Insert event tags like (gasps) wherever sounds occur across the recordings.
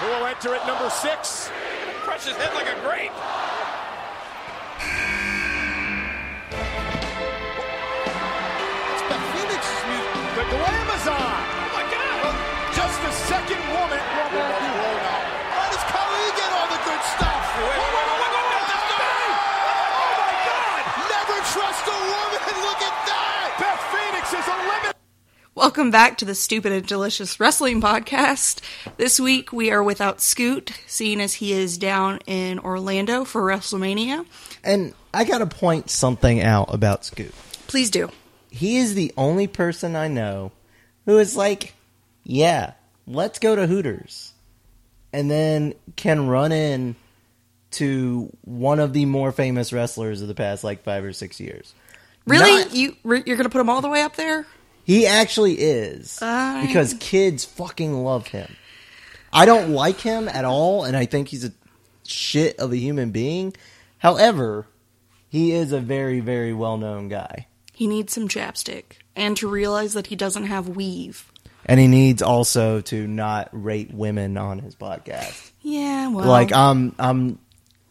Who will enter at number six? Crush his head like a grape. It's Beth Phoenix's music. The Glamazon. Oh my God! Just the second woman. Welcome back to the Stupid and Delicious Wrestling Podcast. This week we are without Scoot, seeing as he is down in Orlando for WrestleMania. And I got to point something out about Scoot. Please do. He is the only person I know who is like, yeah, let's go to Hooters. And then can run in to one of the more famous wrestlers of the past like five or six years. Really? Not- you you're going to put him all the way up there? He actually is. I- because kids fucking love him. I don't like him at all, and I think he's a shit of a human being. However, he is a very, very well known guy. He needs some chapstick and to realize that he doesn't have weave. And he needs also to not rate women on his podcast. Yeah, well, Like um um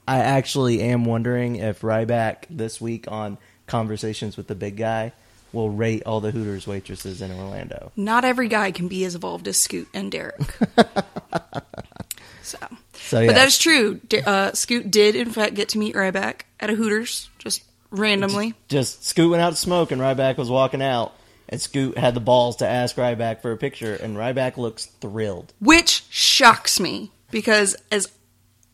I actually am wondering if Ryback this week on Conversations with the Big Guy will rate all the Hooters waitresses in Orlando. not every guy can be as evolved as Scoot and Derek. (laughs) so, So yeah. but that is true. Uh, Scoot did, in fact, get to meet Ryback at a Hooters, just randomly. just Scoot went out to smoke and Ryback was walking out and Scoot had the balls to ask Ryback for a picture and Ryback looks thrilled. which shocks me because as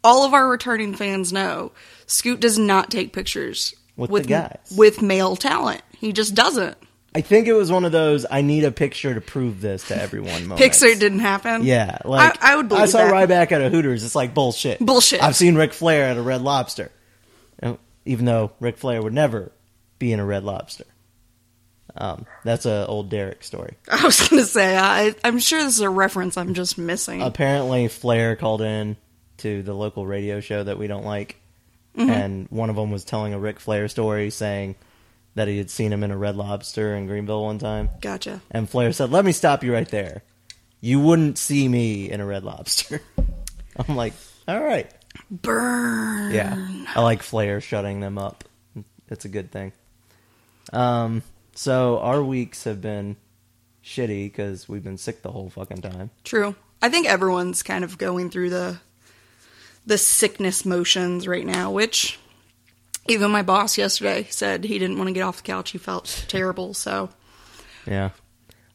all of our returning fans know, Scoot does not take pictures With the guys. with male talent. He just doesn't. I think it was one of those I need a picture to prove this to everyone (laughs) moments. Pixar didn't happen. Yeah, like I, I would believe I saw that. Ryback at a Hooters. It's like bullshit. Bullshit. I've seen Ric Flair at a Red Lobster, even though Ric Flair would never be in a Red Lobster. Um, that's a old Derek story. (laughs) I was going to say, I, I'm sure this is a reference I'm just missing. Apparently, Flair called in to the local radio show that we don't like, Mm-hmm. and one of them was telling a Ric Flair story, saying that he had seen him in a Red Lobster in Greenville one time. gotcha. And Flair said, "Let me stop you right there. You wouldn't see me in a Red Lobster." (laughs) I'm like, "All right, Burn. yeah." I like Flair shutting them up. It's a good thing. Um, so our weeks have been shitty because we've been sick the whole fucking time. True. I think everyone's kind of going through the the sickness motions right now, which even my boss yesterday said he didn't want to get off the couch. He felt terrible. So Yeah,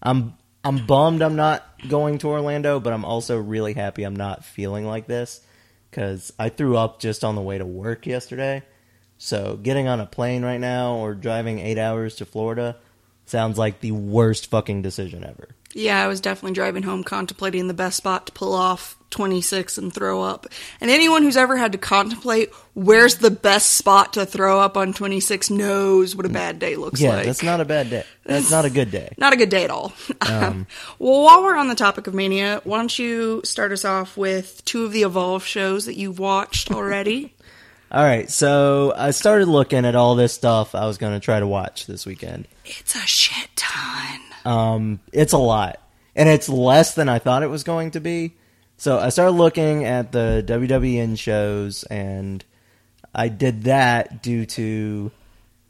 I'm I'm bummed I'm not going to Orlando, but I'm also really happy I'm not feeling like this because I threw up just on the way to work yesterday. So getting on a plane right now or driving eight hours to Florida sounds like the worst fucking decision ever. Yeah, I was definitely driving home contemplating the best spot to pull off 26 and throw up. And anyone who's ever had to contemplate where's the best spot to throw up on 26 knows what a bad day looks Yeah, like. that's not a bad day. That's not a good day. Not a good day at all. (laughs) Um, well, while we're on the topic of Mania, why don't you start us off with two of the Evolve shows that you've watched already? (laughs) All right, so I started looking at all this stuff I was going to try to watch this weekend. it's a shit ton. Um, it's a lot, and it's less than I thought it was going to be. So I started looking at the WWN shows, and I did that due to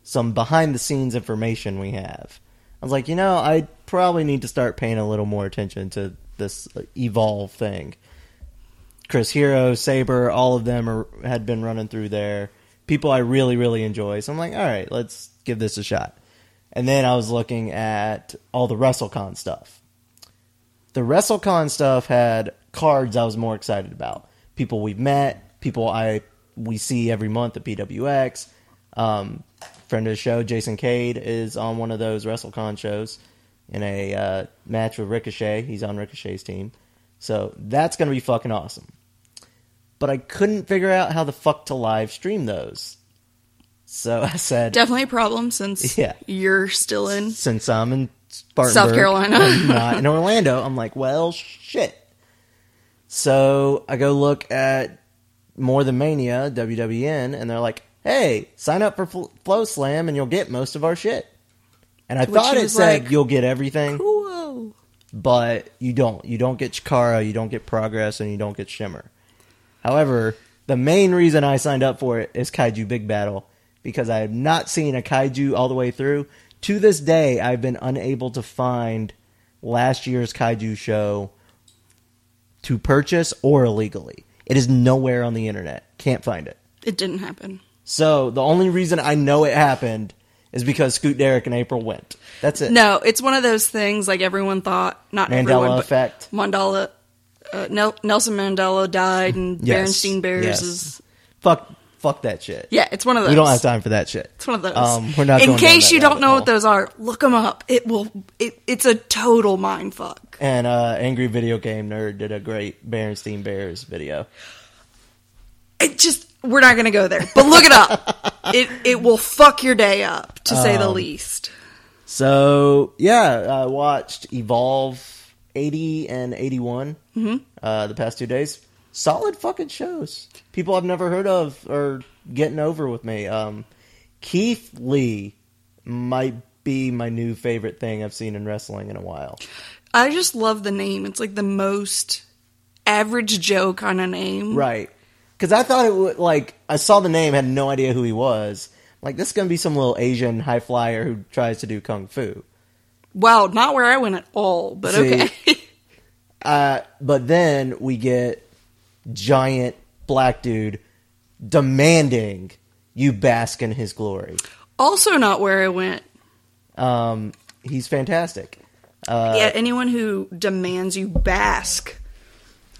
some behind the scenes information we have. I was like, you know, I probably need to start paying a little more attention to this uh, evolve thing. Chris Hero, Sabre, all of them are, had been running through there. People I really, really enjoy. So I'm like, all right, let's give this a shot. And then I was looking at all the WrestleCon stuff. The WrestleCon stuff had cards I was more excited about. People we've met, people I we see every month at PWX. Um, friend of the show, Jason Cade, is on one of those WrestleCon shows in a uh, match with Ricochet. He's on Ricochet's team. So that's going to be fucking awesome. But I couldn't figure out how the fuck to live stream those. So (laughs) I said, Definitely a problem since (laughs) Yeah. you're still in. since I'm in Spartanburg, South Carolina. and not in Orlando, I'm like, well, shit. So I go look at More Than Mania, WWN, and they're like, hey, sign up for Fl- FloSlam and you'll get most of our shit. And I which thought it said like, you'll get everything. Whoa. but you don't. You don't get Chikara, you don't get Progress, and you don't get Shimmer. However, the main reason I signed up for it is Kaiju Big Battel because I have not seen a Kaiju all the way through. To this day, I've been unable to find last year's Kaiju show to purchase or illegally. It is nowhere on the internet. Can't find it. It didn't happen. So the only reason I know it happened is because Scoot Derek and April went. That's it. No, it's one of those things like everyone thought, not Mandela everyone, effect. Mandela, uh, Nelson Mandela died, and Yes, Berenstein Bears yes. is. Fuck, fuck that shit. Yeah, it's one of those. We don't have time for that shit. It's one of those. Um, we're not. In case you don't know what those are, look them up. It will. It, it's a total mind fuck. And uh, Angry Video Game Nerd did a great Berenstein Bears video. It just. We're not going to go there, but look it up. (laughs) it it will fuck your day up, to say Um, the least. So yeah, I watched Evolve eighty and eighty Mm-hmm. uh, the past two days. Solid fucking shows. People I've never heard of are getting over with me. Um, Keith Lee might be my new favorite thing I've seen in wrestling in a while. I just love the name. It's like the most average Joe kind of name. Right. Because I thought it would, like, I saw the name, had no idea who he was. Like, this is going to be some little Asian high flyer who tries to do kung fu. Wow, not where I went at all, but See, okay. (laughs) Uh, but then we get giant black dude demanding you bask in his glory. also, not where I went. Um, he's fantastic. yeah, anyone who demands you bask,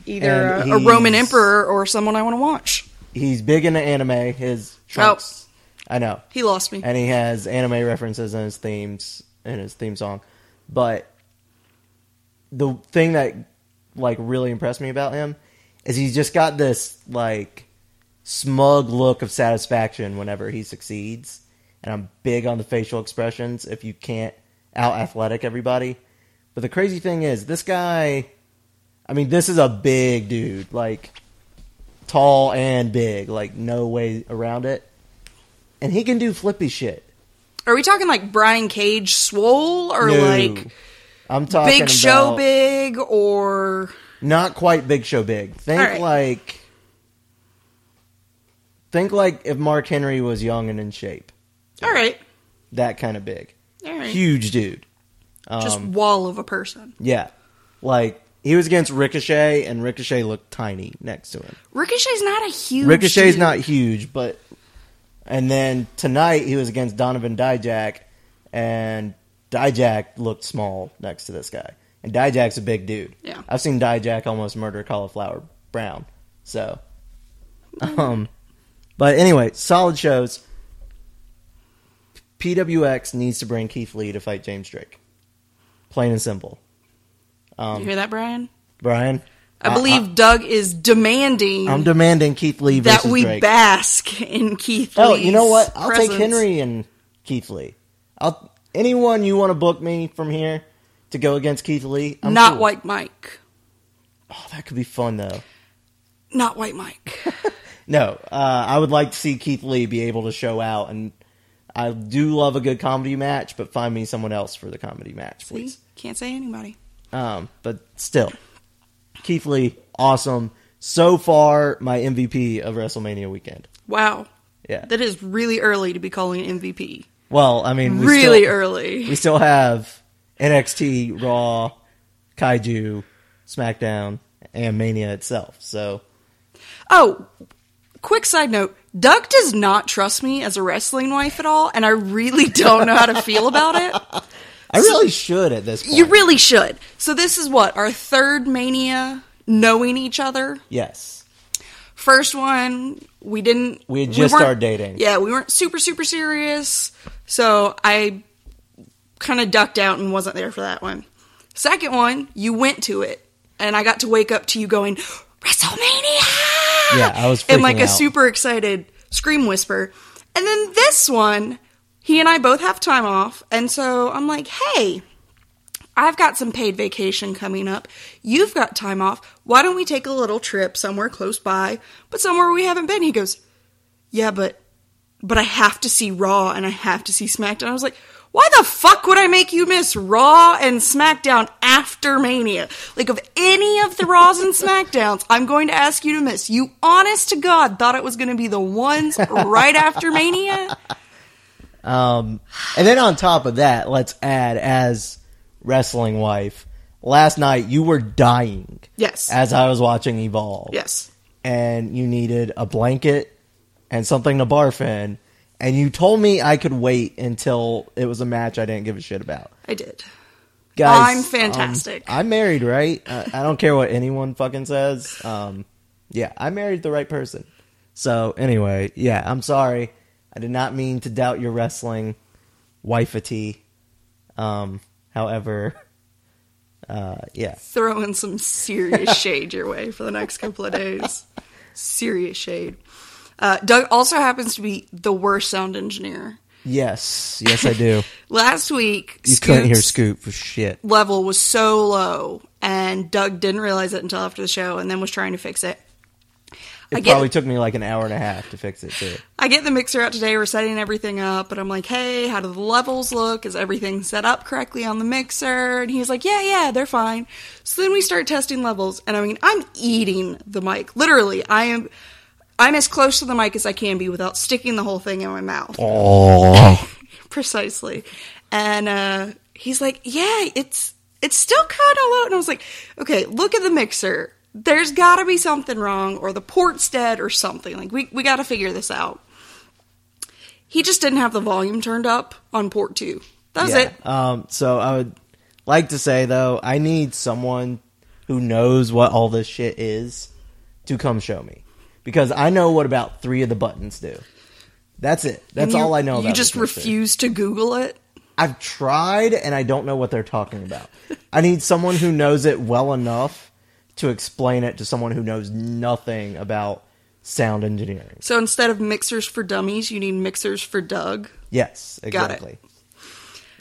either a, a Roman emperor or someone I want to watch. He's big into anime. His trunks. I know. He lost me. and he has anime references in his themes in his theme song. But the thing that like really impressed me about him is he's just got this like smug look of satisfaction whenever he succeeds. And I'm big on the facial expressions if you can't out athletic everybody. But the crazy thing is this guy I mean this is a big dude, like tall and big, like no way around it. And he can do flippy shit. Are we talking like Brian Cage swole or No. like I'm talking Big Show big or not quite Big Show big. Think All right. like think like if Mark Henry was young and in shape. all right, That kind of big. all right, Huge dude. just Um, wall of a person. yeah. Like he was against Ricochet and Ricochet looked tiny next to him. Ricochet's not a huge. Ricochet's dude. not huge, but and then tonight he was against Donovan Dijak and Dijak looked small next to this guy. And Dijak's a big dude. Yeah. I've seen Dijak almost murder Cauliflower Brown. So um but anyway, solid shows. PWX needs to bring Keith Lee to fight James Drake. Plain and simple. You hear that, Brian? Brian, I believe Doug is demanding I'm demanding Keith Lee that we Drake. bask in Keith. Lee. Oh, you know what? I'll presence. take Henry and Keith Lee. I'll anyone you want to book me from here to go against Keith Lee. I'm not cool. White Mike. Oh, that could be fun though. Not White Mike. (laughs) (laughs) No, uh, I would like to see Keith Lee be able to show out, and I do love a good comedy match. But find me someone else for the comedy match, See? please. Can't say anybody. Um, but still, Keith Lee, awesome. So far, my MVP of WrestleMania weekend. Wow. Yeah. That is really early to be calling an MVP. Well, I mean, Really still- early. We still have NXT, Raw, Kaiju, SmackDown, and Mania itself. So Oh, quick side note. Doug does not trust me as a wrestling wife at all, and I really don't know how to feel about it. (laughs) I really should at this point. You really should. So this is what our third mania knowing each other. yes. First one, we didn't. We had just weren't- started dating. Yeah, we weren't super super serious. So I kind of ducked out and wasn't there for that one. Second one, you went to it, and I got to wake up to you going WrestleMania. Yeah, I was and like freaking a super excited scream whisper. And then this one, he and I both have time off, and so I'm like, hey. I've got some paid vacation coming up. You've got time off. Why don't we take a little trip somewhere close by, but somewhere we haven't been? He goes, Yeah, but but I have to see Raw and I have to see SmackDown. I was like, Why the fuck would I make you miss Raw and SmackDown after Mania? Like, of any of the Raws and SmackDowns, I'm going to ask you to miss. You, honest to God, thought it was going to be the ones right after Mania? Um, and then on top of that, let's add as wrestling wife. Last night you were dying. Yes. As I was watching Evolve. Yes. And you needed a blanket and something to barf in. And you told me I could wait until it was a match I didn't give a shit about. I did. Guys, I'm fantastic. um, I'm married, right? I, I don't care what anyone fucking says. Um, yeah, I married the right person. So anyway, yeah, I'm sorry. I did not mean to doubt your wrestling wifety. Um, however, (laughs) uh, yeah, Throwing some serious shade your way for the next couple of days. Serious shade. Uh, Doug also happens to be the worst sound engineer. yes, yes, I do. (laughs) Last week, You couldn't hear Scoot for shit. level was so low, and Doug didn't realize it until after the show, and then was trying to fix it. It I get- probably took me like an hour and a half to fix it too. I get the mixer out today. We're setting everything up, and I'm like, "Hey, how do the levels look? Is everything set up correctly on the mixer?" And he's like, "Yeah, yeah, they're fine." So then we start testing levels, and I mean, I'm eating the mic. Literally, I am. I'm as close to the mic as I can be without sticking the whole thing in my mouth. Oh, (laughs) precisely. And uh, he's like, "Yeah, it's it's still kind of low." And I was like, "Okay, look at the mixer. There's got to be something wrong, or the port's dead, or something. Like we we got to figure this out." He just didn't have the volume turned up on port two. That was it. Um, so I would like to say though, I need someone who knows what all this shit is to come show me because I know what about three of the buttons do. That's it. That's all I know. You about just this refuse to Google it. I've tried and I don't know what they're talking about. I need someone who knows it well enough to explain it to someone who knows nothing about sound engineering. So instead of mixers for dummies, you need mixers for Doug. Yes, exactly.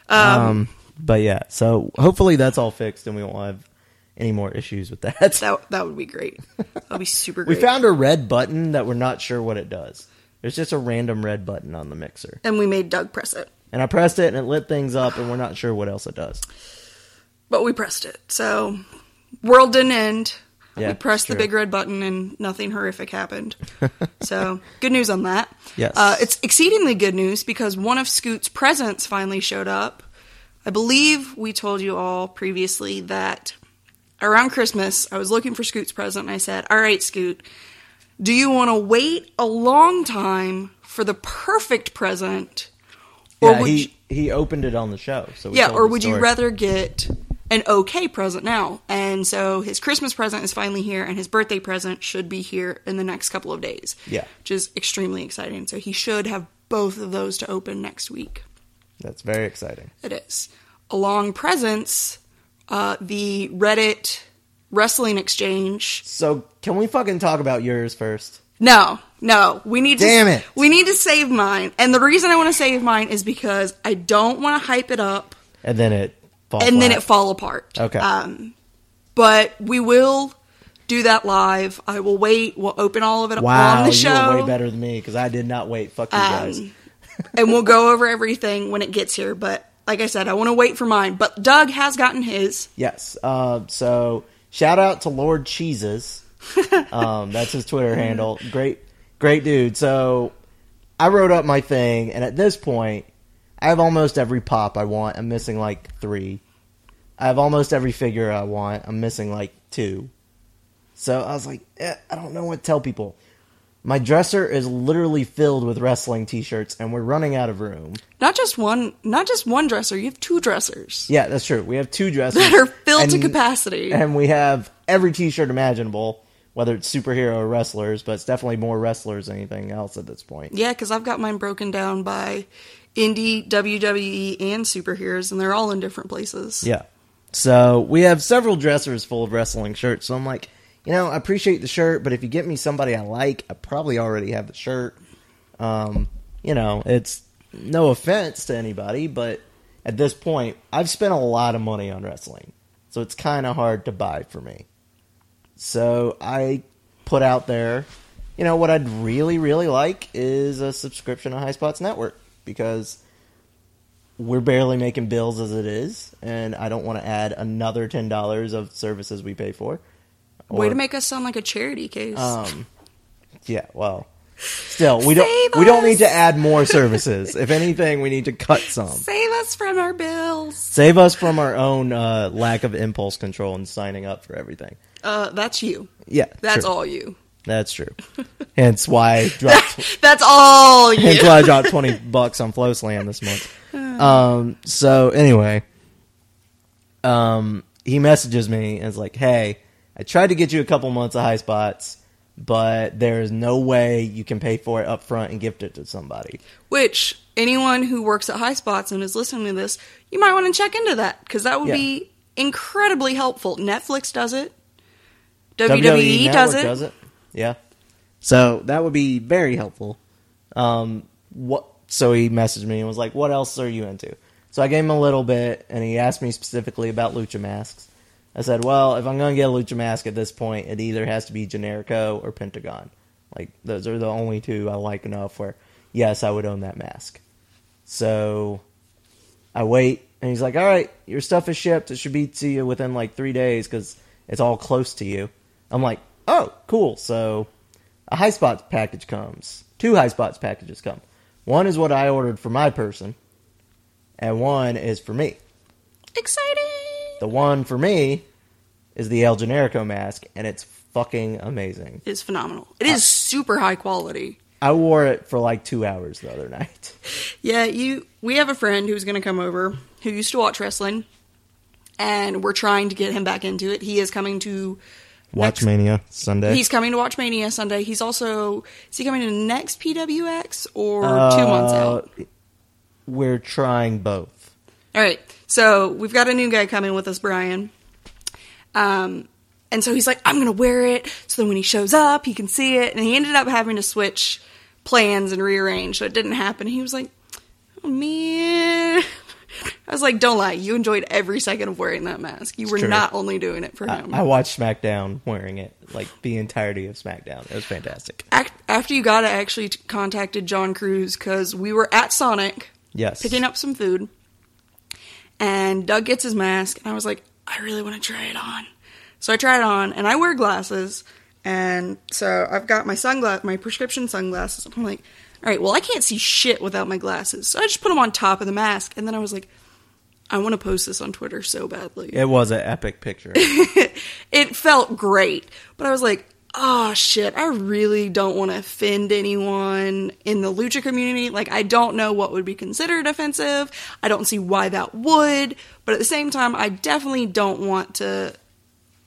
Um, but yeah, so hopefully that's all fixed and we won't have any more issues with that. That that would be great. That'd be super (laughs) we found a red button that we're not sure what it does. There's just a random red button on the mixer. and we made Doug press it. And I pressed it and it lit things up and we're not sure what else it does. but we pressed it. So world didn't end. Yeah, we pressed the big red button and nothing horrific happened. (laughs) so good news on that. Yes. Uh, it's exceedingly good news because one of Scoot's presents finally showed up. I believe we told you all previously that around Christmas I was looking for Scoot's present and I said, "All right, Scoot, do you want to wait a long time for the perfect present, or yeah, would he you- he opened it on the show. So we yeah, or would you rather get an okay present now? And so his Christmas present is finally here, and his birthday present should be here in the next couple of days. Yeah. Which is extremely exciting. So he should have both of those to open next week. That's very exciting. It is. Along presents, uh, the Reddit wrestling exchange. So can we fucking talk about yours first? No, no, we need to. Damn it. We need to save mine, and the reason I want to save mine is because I don't want to hype it up And then it falls and then it fall apart. Okay. Um, but we will do that live. I will wait. We'll open all of it Wow, on the you show, way better than me because I did not wait. Fuck you guys. Um, (laughs) and we'll go over everything when it gets here. But like I said, I want to wait for mine. But Doug has gotten his. Yes. Uh, so shout out to Lord Cheeses. (laughs) Um, that's his Twitter handle. Great, great dude. So I wrote up my thing, and at this point, I have almost every pop I want. I'm missing like three. I have almost every figure I want. I'm missing like two. So I was like, eh, I don't know what to tell people. My dresser is literally filled with wrestling T-shirts, and we're running out of room. Not just one. Not just one dresser. You have two dressers Yeah, that's true. We have two dressers that are filled to capacity. and we have every T-shirt imaginable, whether it's superhero or wrestlers, but it's definitely more wrestlers than anything else at this point. yeah, because I've got mine broken down by indie, WWE, and superheroes, and they're all in different places. Yeah. So we have several dressers full of wrestling shirts. So I'm like, you know, I appreciate the shirt, but if you get me somebody I like, I probably already have the shirt. Um, you know, it's no offense to anybody, but at this point, I've spent a lot of money on wrestling. So it's kind of hard to buy for me. So I put out there, you know, what I'd really, really like is a subscription to High Spots Network because we're barely making bills as it is, and I don't want to add another ten dollars of services we pay for. Way to make us sound like a charity case. Um, yeah, well, still, we don't Save we don't need to add more services. if anything, we need to cut some. Save us from our bills. Save us from our own uh, lack of impulse control and signing up for everything. Uh, that's you. Yeah, That's true. all you. That's true. Hence why I (laughs) dropped. That's all you. hence why I dropped twenty (laughs) bucks on FloSlam this month. (sighs) Um. So anyway, um, he messages me and is like, "Hey, I tried to get you a couple months of high spots, but there is no way you can pay for it up front and gift it to somebody." Which anyone who works at High Spots and is listening to this, you might want to check into that because that would Yeah. be incredibly helpful. Netflix does it. WWE, E does, it. does it. Yeah. So that would be very helpful. Um, what? So he messaged me and was like, "What else are you into?" So I gave him a little bit, and he asked me specifically about lucha masks. I said, "Well, if I'm going to get a lucha mask at this point, it either has to be Generico or Pentagon. Like those are the only two I like enough where, yes, I would own that mask." So I wait, and he's like, "All right, your stuff is shipped. It should be to you within like three days because it's all close to you." I'm like, "Oh, cool." So a high spots package comes. Two high spots packages come. One is what I ordered for my person, and one is for me. Exciting. The one for me is the El Generico mask, and it's fucking amazing. It's phenomenal. It is super high quality. I wore it for like two hours the other night. (laughs) Yeah, you. We have a friend who's going to come over who used to watch wrestling, and we're trying to get him back into it. He is coming to. next- Watchmania Sunday. He's coming to Watch Mania Sunday. He's also is he coming to next PWX or two Uh, months out? We're trying both. All right, so we've got a new guy coming with us, Brian. Um, and so he's like, I'm gonna wear it so then when he shows up, he can see it. And he ended up having to switch plans and rearrange, so it didn't happen. He was like, Oh man. (laughs) I was like, don't lie. You enjoyed every second of wearing that mask. You were not only doing it for I, him. I watched SmackDown wearing it, like the entirety of SmackDown. It was fantastic. Ac- After you got it, I actually t- contacted John Cruz because we were at Sonic Yes. picking up some food, and Doug gets his mask, and I was like, I really want to try it on. So I tried it on, and I wear glasses, and so I've got my sunglass, my prescription sunglasses. I'm like, all right, well, I can't see shit without my glasses, so I just put them on top of the mask, and then I was like, I want to post this on Twitter so badly It was an epic picture. (laughs) it felt great, but I was like, oh shit, I really don't want to offend anyone in the lucha community. Like, I don't know what would be considered offensive. I don't see why that would, but at the same time, I definitely don't want to,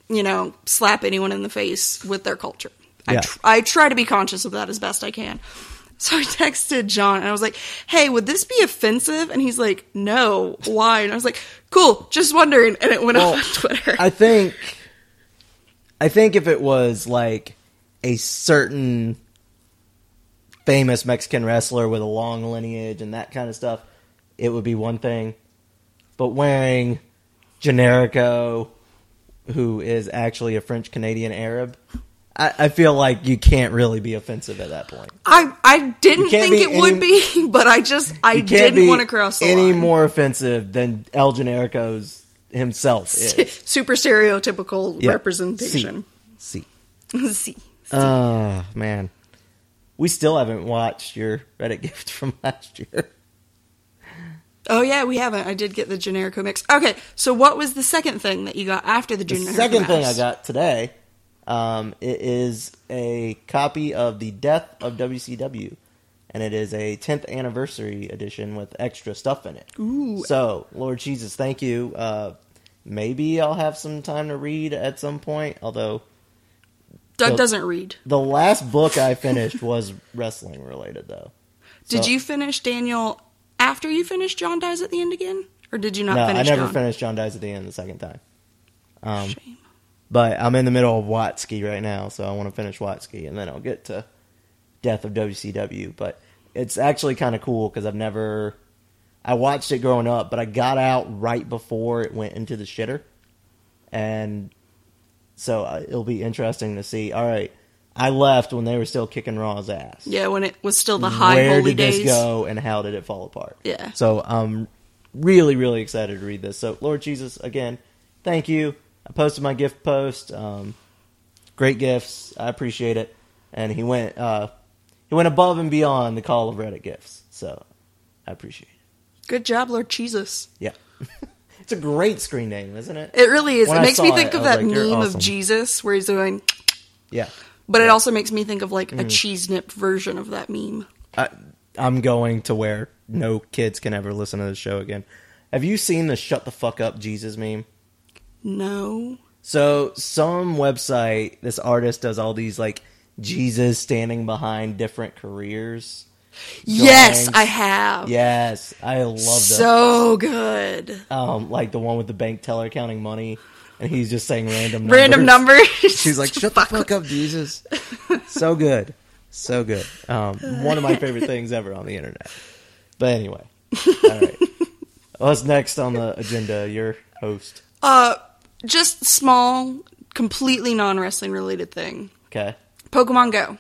you know, slap anyone in the face with their culture. I, Yeah. tr- I try to be conscious of that as best I can. (laughs) So I texted John and I was like, hey, would this be offensive? And he's like, no, why? And I was like, cool, just wondering. And it went Well, up on Twitter. I think I think if it was like a certain famous Mexican wrestler with a long lineage and that kind of stuff, it would be one thing. But wearing Generico, who is actually a French Canadian Arab, I, I feel like you can't really be offensive at that point. I I didn't think it would be, (laughs) but I just I didn't want to cross the any line. more offensive than El Generico's himself is. (laughs) Super stereotypical representation. See. (laughs) See. Oh man, we still haven't watched your Reddit (laughs) gift from last year. Oh yeah, we haven't. I did get the Generico mix. Okay, so what was the second thing that you got after the The Generico second thing I got today, um, it is a copy of the Death of WCW, and it is a 10th anniversary edition with extra stuff in it. Ooh. So, Lord Jesus, thank you. Uh, maybe I'll have some time to read at some point. Although Doug So- doesn't read. the last book I finished was wrestling related, though. Did So- you finish Daniel after you finished John Dies at the End again? Or did you not finish? no, I never John? finished John Dies at the End the second time. Um, Shame. But I'm in the middle of Watsky right now, so I want to finish Watsky, and then I'll get to Death of WCW. But it's actually kind of cool because I've never. I watched it growing up, but I got out right before it went into the shitter, and so uh, it'll be interesting to see. All right, I left when they were still kicking Raw's ass. Yeah, when it was still the high Where holy did days. this go, and how did it fall apart? Yeah. So I'm really, really excited to read this. So, Lord Jesus, again, thank you. I posted my gift post. Um, great gifts. I appreciate it. And he went uh, he went above and beyond the call of Reddit gifts. So, I appreciate it. Good job, Lord Jesus. Yeah. (laughs) it's a great screen name, isn't it? It really is. When it I makes me think it, of that like, meme awesome." of Jesus where he's doing, (tsk) Yeah. but it also makes me think of like Mm. a cheese nip version of that meme. I, I'm going to where no kids can ever listen to the show again. Have you seen the "Shut the fuck up, Jesus" meme? No. So some website, this artist does all these like Jesus standing behind different careers. Yes. I have. Yes, I love that. So good. Um, like the one with the bank teller counting money, and he's just saying random numbers. (laughs) Random numbers. (laughs) She's like, "Shut the fuck up, Jesus." so good, so good. Um, one of my favorite things ever on the internet. But anyway, all right. (laughs) What's next on the agenda? Your host. Uh, just small, completely non wrestling related thing. Okay. Pokemon Go.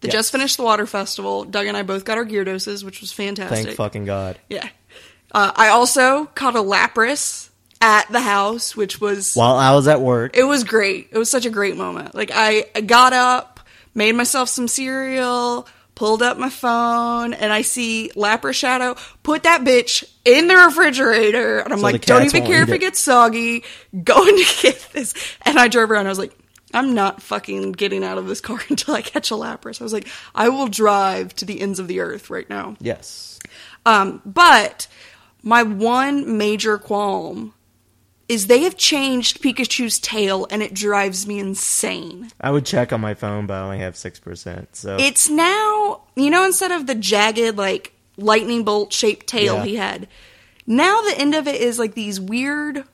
They Yes. just finished the water festival. Doug and I both got our Gyaradoses, which was fantastic. Thank fucking god. Yeah. Uh, I also caught a Lapras at the house, which was While I was at work, it was great. It was such a great moment. Like I, got up, made myself some cereal, pulled up my phone, and I see Lapras Shadow. Put that bitch in the refrigerator, and I'm So like, don't even care if it. it. gets soggy. (laughs) Going to get this, and I drove around. I was like. I'm not fucking getting out of this car (laughs) until I catch a Lapras. I was like, I will drive to the ends of the earth right now. yes. Um, but my one major qualm is they have changed Pikachu's tail and it drives me insane. I would check on my phone, but I only have six percent. So It's now, you know, instead of the jagged, like, lightning bolt shaped tail Yeah. he had, now the end of it is like these weird,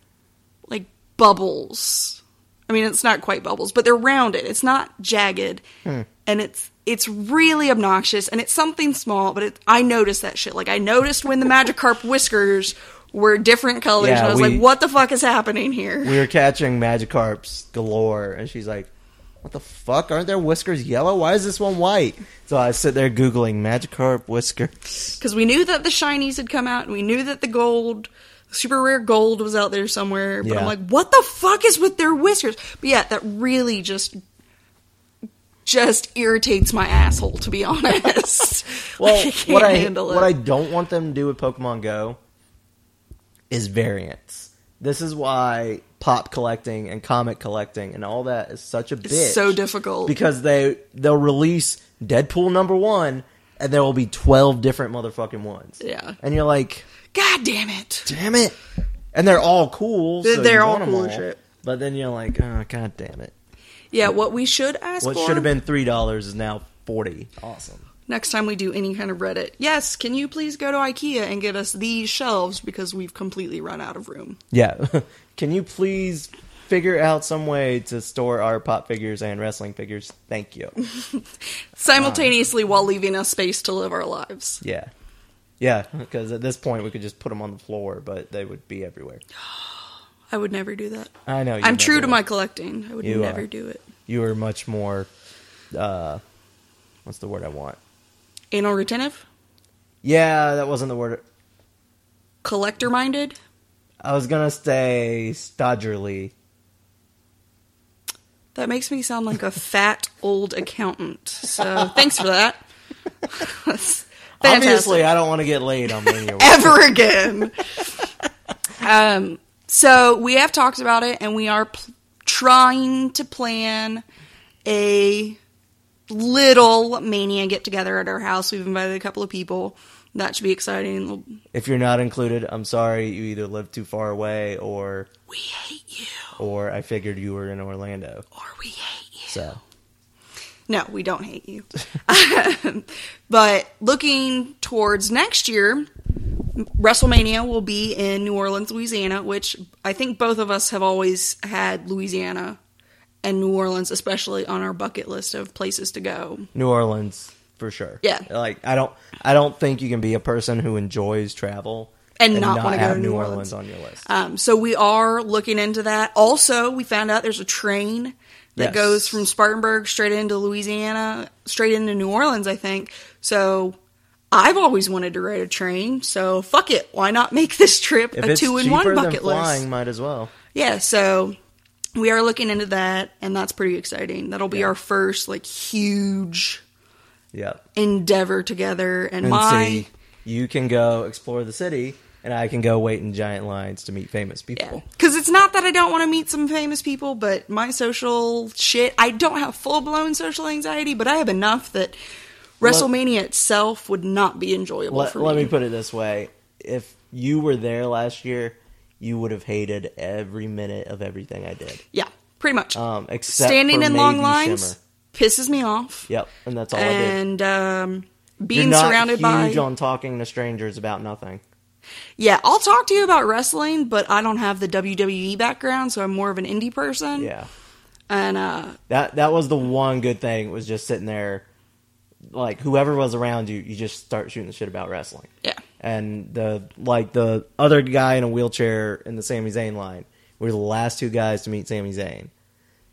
like, bubbles. I mean, it's not quite bubbles, but they're rounded. It's not jagged. Hmm. And it's it's really obnoxious and it's something small, but it, I noticed that shit. Like I noticed when the Magikarp whiskers were different colors Yeah, and I was we- like, what the fuck is happening here? we were catching Magikarps galore, and she's like, "What the fuck? Aren't their whiskers yellow? Why is this one white?" So I sit there googling Magikarp whiskers. (laughs) Because we knew that the shinies had come out, and we knew that the gold, super rare gold, was out there somewhere. But Yeah. I'm like, what the fuck is with their whiskers? But yeah, that really just just irritates my asshole, to be (laughs) honest. (laughs) Well, Like, I can't what I handle what I don't want them to do with Pokemon Go is variants. This is why pop collecting and comic collecting and all that is such a bitch. It's so difficult. because they they'll release Deadpool number one, and there will be twelve different motherfucking ones. Yeah. and you're like, God damn it! damn it, and they're all cool. They're- so they're all cool as shit. But then you're like, oh god damn it! Yeah, what we should ask What for should have been three dollars is now forty. Awesome. next time we do any kind of Reddit. Yes, can you please go to IKEA and get us these shelves because we've completely run out of room. Yeah. (laughs) Can you please figure out some way to store our pop figures and wrestling figures? Thank you. (laughs) Simultaneously while leaving us space to live our lives. Yeah. Yeah, because at this point we could just put them on the floor, but they would be everywhere. (gasps) I would never do that. I know. I'm true to my collecting. I would You never are. do it. You are much more. Uh, what's the word I want? Anal retentive? Yeah, that wasn't the word. Collector minded? I was gonna say stodgerly. That makes me sound like a fat old accountant. So thanks for that. (laughs) That's Obviously. I don't want to get laid on linear. (laughs) Ever again. (laughs) um, so we have talked about it, and we are pl- trying to plan a little mania get together at our house. We've invited a couple of people. That should be exciting. If you're not included, I'm sorry. You either live too far away, or We hate you, or I figured you were in Orlando. or we hate you. So No, we don't hate you. but looking towards next year, WrestleMania will be in New Orleans, Louisiana, which I think both of us have always had Louisiana and New Orleans, especially on our bucket list of places to go. New Orleans for sure. Yeah. Like I don't I don't think you can be a person who enjoys travel And not wanna go have to New New Orleans. Orleans. on your list. Um, so we are looking into that. Also, we found out there's a train that Yes. goes from Spartanburg straight into Louisiana, straight into New Orleans, I think. So I've always wanted to ride a train, so fuck it. Why not make this trip If a two in one bucket flying, list? might as well. Yeah, so we are looking into that, and that's pretty exciting. That'll be Yeah. our first like huge Yep. endeavor together. And, And my see, you can go explore the city, and I can go wait in giant lines to meet famous yeah, people. because it's not that I don't want to meet some famous people, but my social shit. I don't have full blown social anxiety, but I have enough that WrestleMania itself would not be enjoyable Let, for let me. me put it this way: if you were there last year, you would have hated every minute of everything I did. yeah, pretty much. Um, except Standing in long lines Shimmer. pisses me off. Yep, and that's all I did. and um, being surrounded huge by on talking to strangers about nothing. Yeah i'll talk to you about wrestling but i don't have the wwe background so i'm more of an indie person Yeah, and uh that that was the one good thing was just sitting there, like whoever was around you, you just start shooting the shit about wrestling. yeah and the like the other guy in a wheelchair in the Sami Zayn line. We were the last two guys to meet Sami Zayn,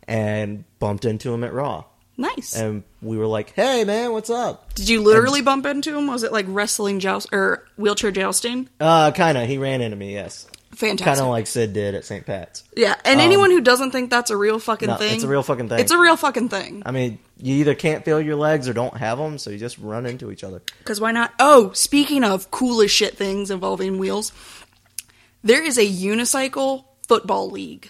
and bumped into him at Raw, nice and we were like, "Hey, man, what's up?" did you literally bump into him was it like wrestling joust or wheelchair jousting Uh, kind of. He ran into me, yes, fantastic kind of like Sid did at St. Pat's. yeah and anyone who doesn't think that's a real fucking No, thing it's a real fucking thing. it's a real fucking thing I mean, you either can't feel your legs or don't have them, so you just run into each other. Because why not? Oh, speaking of coolest shit things involving wheels, there is a unicycle football league.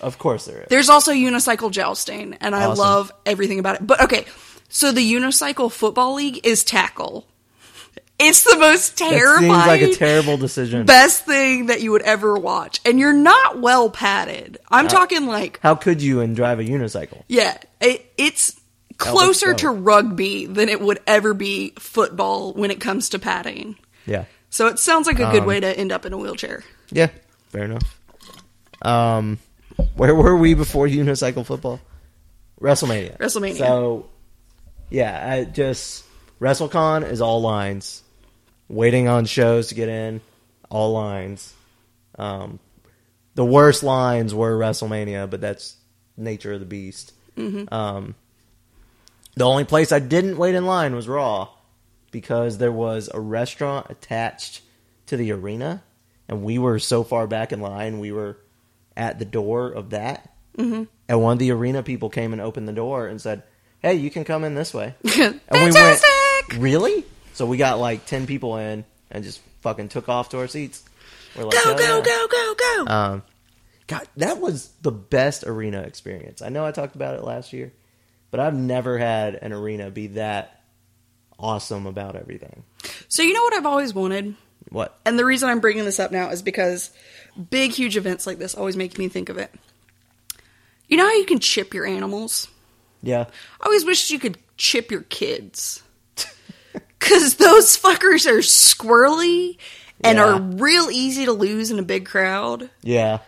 Of course there is. There's also unicycle jousting, and I Awesome. love everything about it. But okay, so the unicycle football league is tackle. It's the most That terrifying, seems like a terrible decision. best thing that you would ever watch, and you're not well padded. I'm talking like, How could you and drive a unicycle? yeah, it, it's closer go. to rugby than it would ever be football when it comes to padding. Yeah. So it sounds like a good Um, way to end up in a wheelchair. Yeah, fair enough. Um, where were we before unicycle football? WrestleMania. WrestleMania. So, yeah, I just WrestleCon is all lines. Waiting on shows to get in, all lines. Um, the worst lines were WrestleMania, but that's nature of the beast. Um, the only place I didn't wait in line was Raw because there was a restaurant attached to the arena, and we were so far back in line, we were at the door of that. Mm-hmm. And one of the arena people came and opened the door and said, "Hey, you can come in this way." (laughs) And we went, "Really?" So we got like ten people in and just fucking took off to our seats. We're like, Go, "Hell go, yeah." go, go, go. Um, God, that was the best arena experience. I know I talked about it last year, but I've never had an arena be that awesome about everything. so you know what I've always wanted? What? And the reason I'm bringing this up now is because big, huge events like this always make me think of it. You know how you can chip your animals? Yeah, I always wish you could chip your kids. (laughs) Because those fuckers are squirrely and Yeah. are real easy to lose in a big crowd. yeah.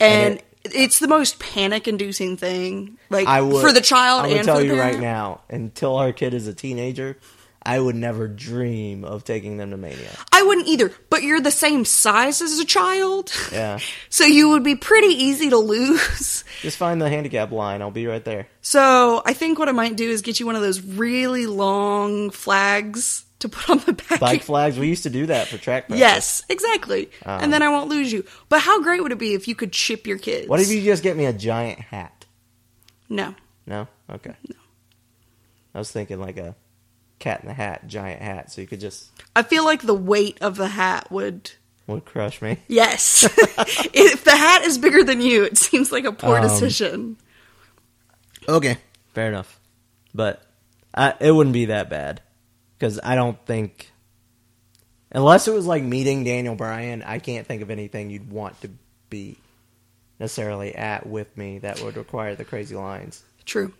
And, And it's the most panic inducing thing. Like I would for the child I'm gonna and tell for you parent. right now. Until our kid is a teenager, I would never dream of taking them to Mania. I wouldn't either, but you're the same size as a child. Yeah, (laughs) So you would be pretty easy to lose. just find the handicap line. I'll be right there. So I think what I might do is get you one of those really long flags to put on the (laughs) back. Bike flags. We used to do that for track practice. Yes, exactly. and uh-huh. then I won't lose you. But how great would it be if you could chip your kids? What if you just get me a giant hat? No. No? Okay. No. I was thinking like a cat in the hat, giant hat, so you could just I feel like the weight of the hat would. would crush me. (laughs) Yes. (laughs) if the hat is bigger than you, it seems like a poor Um, decision. Okay. Fair enough. But I, it wouldn't be that bad. Because I don't think. Unless it was like meeting Daniel Bryan, I can't think of anything you'd want to be necessarily at with me that would require the crazy lines. True.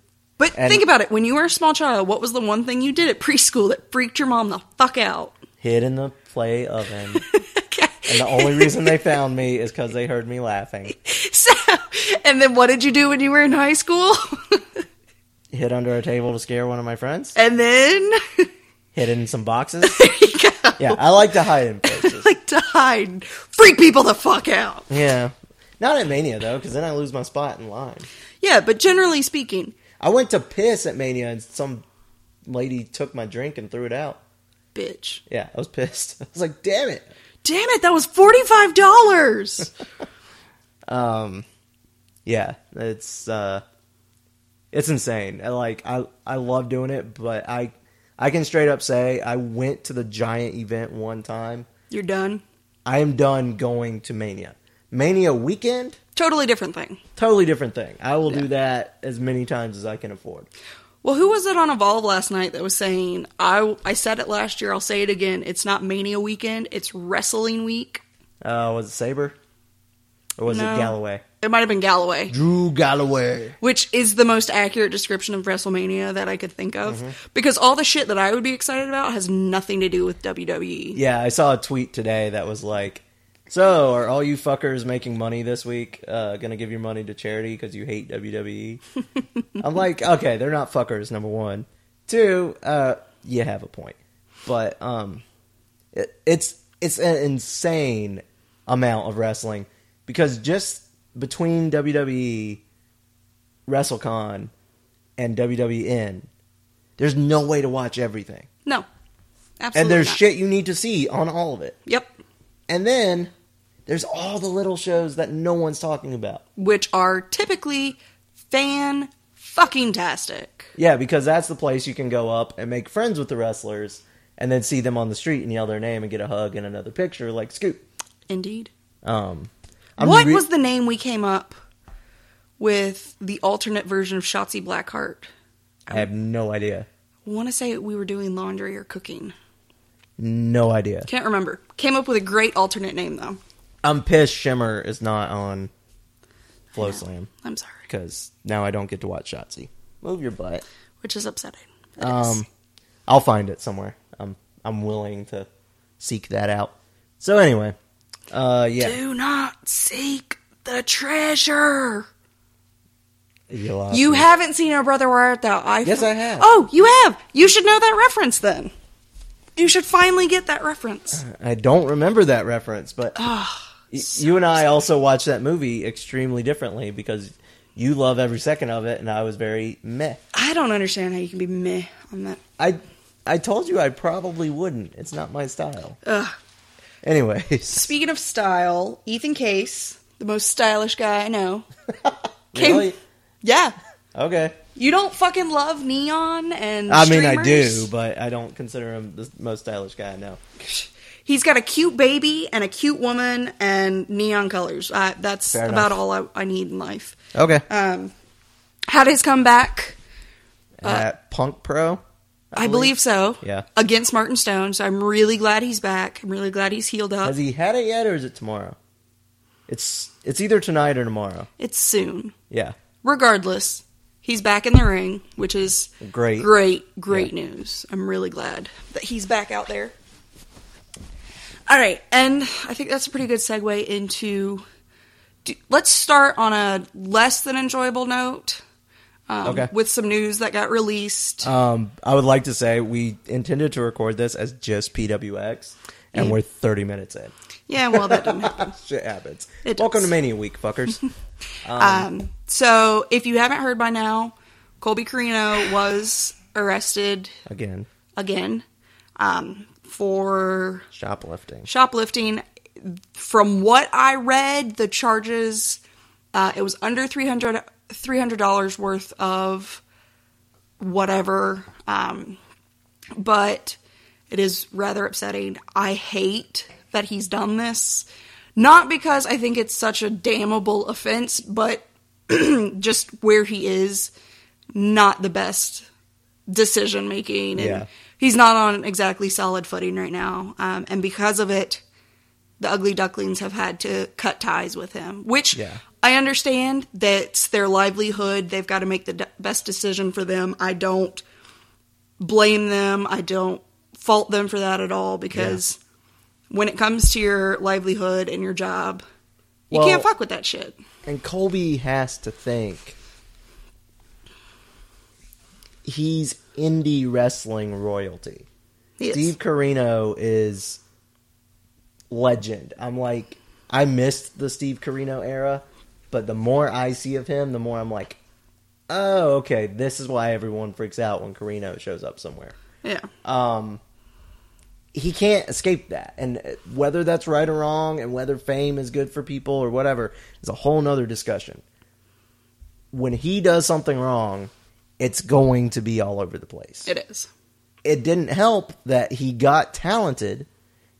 But And- think about it. When you were a small child, what was the one thing you did at preschool that freaked your mom the fuck out? Hid in the play oven. (laughs) and the only reason they found me is because they heard me laughing. (laughs) So, and then what did you do when you were in high school? (laughs) Hid under a table to scare one of my friends. and then Hid in some boxes. there you go. Yeah, I like to hide in places. Like to hide, freak people the fuck out. Yeah. Not at Mania though, because then I lose my spot in line. Yeah, but generally speaking, I went to piss at Mania and some lady took my drink and threw it out. bitch. Yeah, I was pissed. (laughs) I was like, damn it. Damn it, that was $45. (laughs) Um, yeah, it's uh, it's insane. Like I I love doing it, but I I can straight up say I went to the giant event one time. You're done. I am done going to Mania. Mania weekend, Totally different thing. totally different thing. I will Yeah. do that as many times as I can afford. Well, who was it on Evolve last night that was saying, I, I said it last year, I'll say it again. It's not Mania weekend, it's wrestling week. Uh, was it Sabre or was No. it Galloway? It might have been Galloway, Drew Galloway. which is the most accurate description of WrestleMania that I could think of. Mm-hmm. Because all the shit that I would be excited about has nothing to do with. WWE. Yeah, I saw a tweet today that was like, "So, are all you fuckers making money this week? Uh, gonna give your money to charity because you hate WWE?" (laughs) I'm like, okay, they're not fuckers. Number one, two, uh, you have a point, but um, it, it's it's an insane amount of wrestling because just between WWE, WrestleCon, and WWN, there's no way to watch everything. No. Absolutely. And there's not. shit you need to see on all of it. Yep. And then there's all the little shows that no one's talking about. Which are typically fan fucking tastic. Yeah, because that's the place you can go up and make friends with the wrestlers and then see them on the street and yell their name and get a hug and another picture like Scoot. Indeed. Um I'm what re- was the name we came up with the alternate version of Shotzi Blackheart? I have no idea. I want to say we were doing laundry or cooking. No idea. Can't remember. Came up with a great alternate name though. I'm pissed Shimmer is not on FloSlam I'm sorry. because now I don't get to watch Shotzi. Move your butt. Which is upsetting. It is. Um, I'll find it somewhere. I'm I'm willing to seek that out. So anyway, uh, yeah, Do not seek the treasure. You lost You haven't seen Our Brother Where Art Thou? I Yes, I have. Oh, you have. You should know that reference then. You should finally get that reference. I don't remember that reference, but Y- you and I also watched that movie extremely differently because you love every second of it, and I was very meh. I don't understand how you can be meh on that. I I told you I probably wouldn't. It's not my style. Ugh. Anyways, Speaking of style, Ethan Case, the most stylish guy I know. (laughs) came- really? Yeah. Okay. You don't fucking love neon and I mean, I do, but I don't consider him the most stylish guy I know. He's got a cute baby and a cute woman and neon colors. Uh, that's Fair about enough. all I, I need in life. Okay. Um, had his comeback. At Punk Pro, I believe so. Yeah. Against Martin Stone. So I'm really glad he's back. I'm really glad he's healed up. has he had it yet, or is it tomorrow? It's it's either tonight or tomorrow. It's soon. Yeah. Regardless, he's back in the ring, which is Great. great, great news. I'm really glad that he's back out there. All right, and I think that's a pretty good segue into. do- Let's start on a less than enjoyable note. Um, Okay. With some news that got released. Um, I would like to say we intended to record this as just PWX, and Yeah. we're 30 minutes in. yeah, well, that didn't happen. (laughs) Shit happens. It Welcome does. to Mania Week, fuckers. (laughs) Um, so, if you haven't heard by now, Colby Corino was arrested Again, again um, for shoplifting. shoplifting. From what I read, the charges uh, it was under 300 dollars worth of whatever, um, but it is rather upsetting. I hate that he's done this, not because I think it's such a damnable offense, but (clears throat) just where he is, not the best decision making, and Yeah. He's not on exactly solid footing right now. Um, and because of it, the Ugly Ducklings have had to cut ties with him, which Yeah. I understand that's their livelihood. They've got to make the d- best decision for them. I don't blame them. I don't fault them for that at all because when it comes to your livelihood and your job, you Well- can't fuck with that shit. And Colby has to think he's indie wrestling royalty. Steve Corino is legend. I'm like, I missed the Steve Corino era, but the more I see of him, the more I'm like, oh, okay, this is why everyone freaks out when Corino shows up somewhere. Yeah. Um, he can't escape that. And whether that's right or wrong, and whether fame is good for people or whatever, is a whole nother discussion. When he does something wrong, it's going to be all over the place. It is. It didn't help that he got talented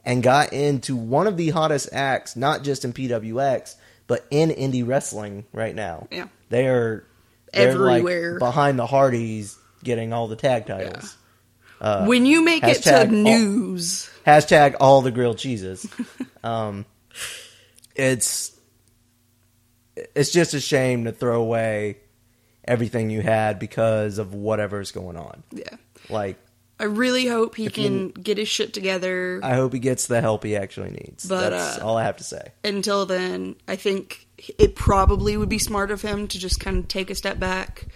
and got into one of the hottest acts, not just in PWX, but in indie wrestling right now. Yeah. They are they're like Everywhere. behind the Hardys getting all the tag titles. when you make it to all- news, Hashtag all the grilled cheeses. (laughs) um, it's it's just a shame to throw away everything you had because of whatever's going on. yeah. Like, I really hope he can you- get his shit together. I hope he gets the help he actually needs. But, That's uh, all I have to say. Until then, I think it probably would be smart of him to just kind of take a step back,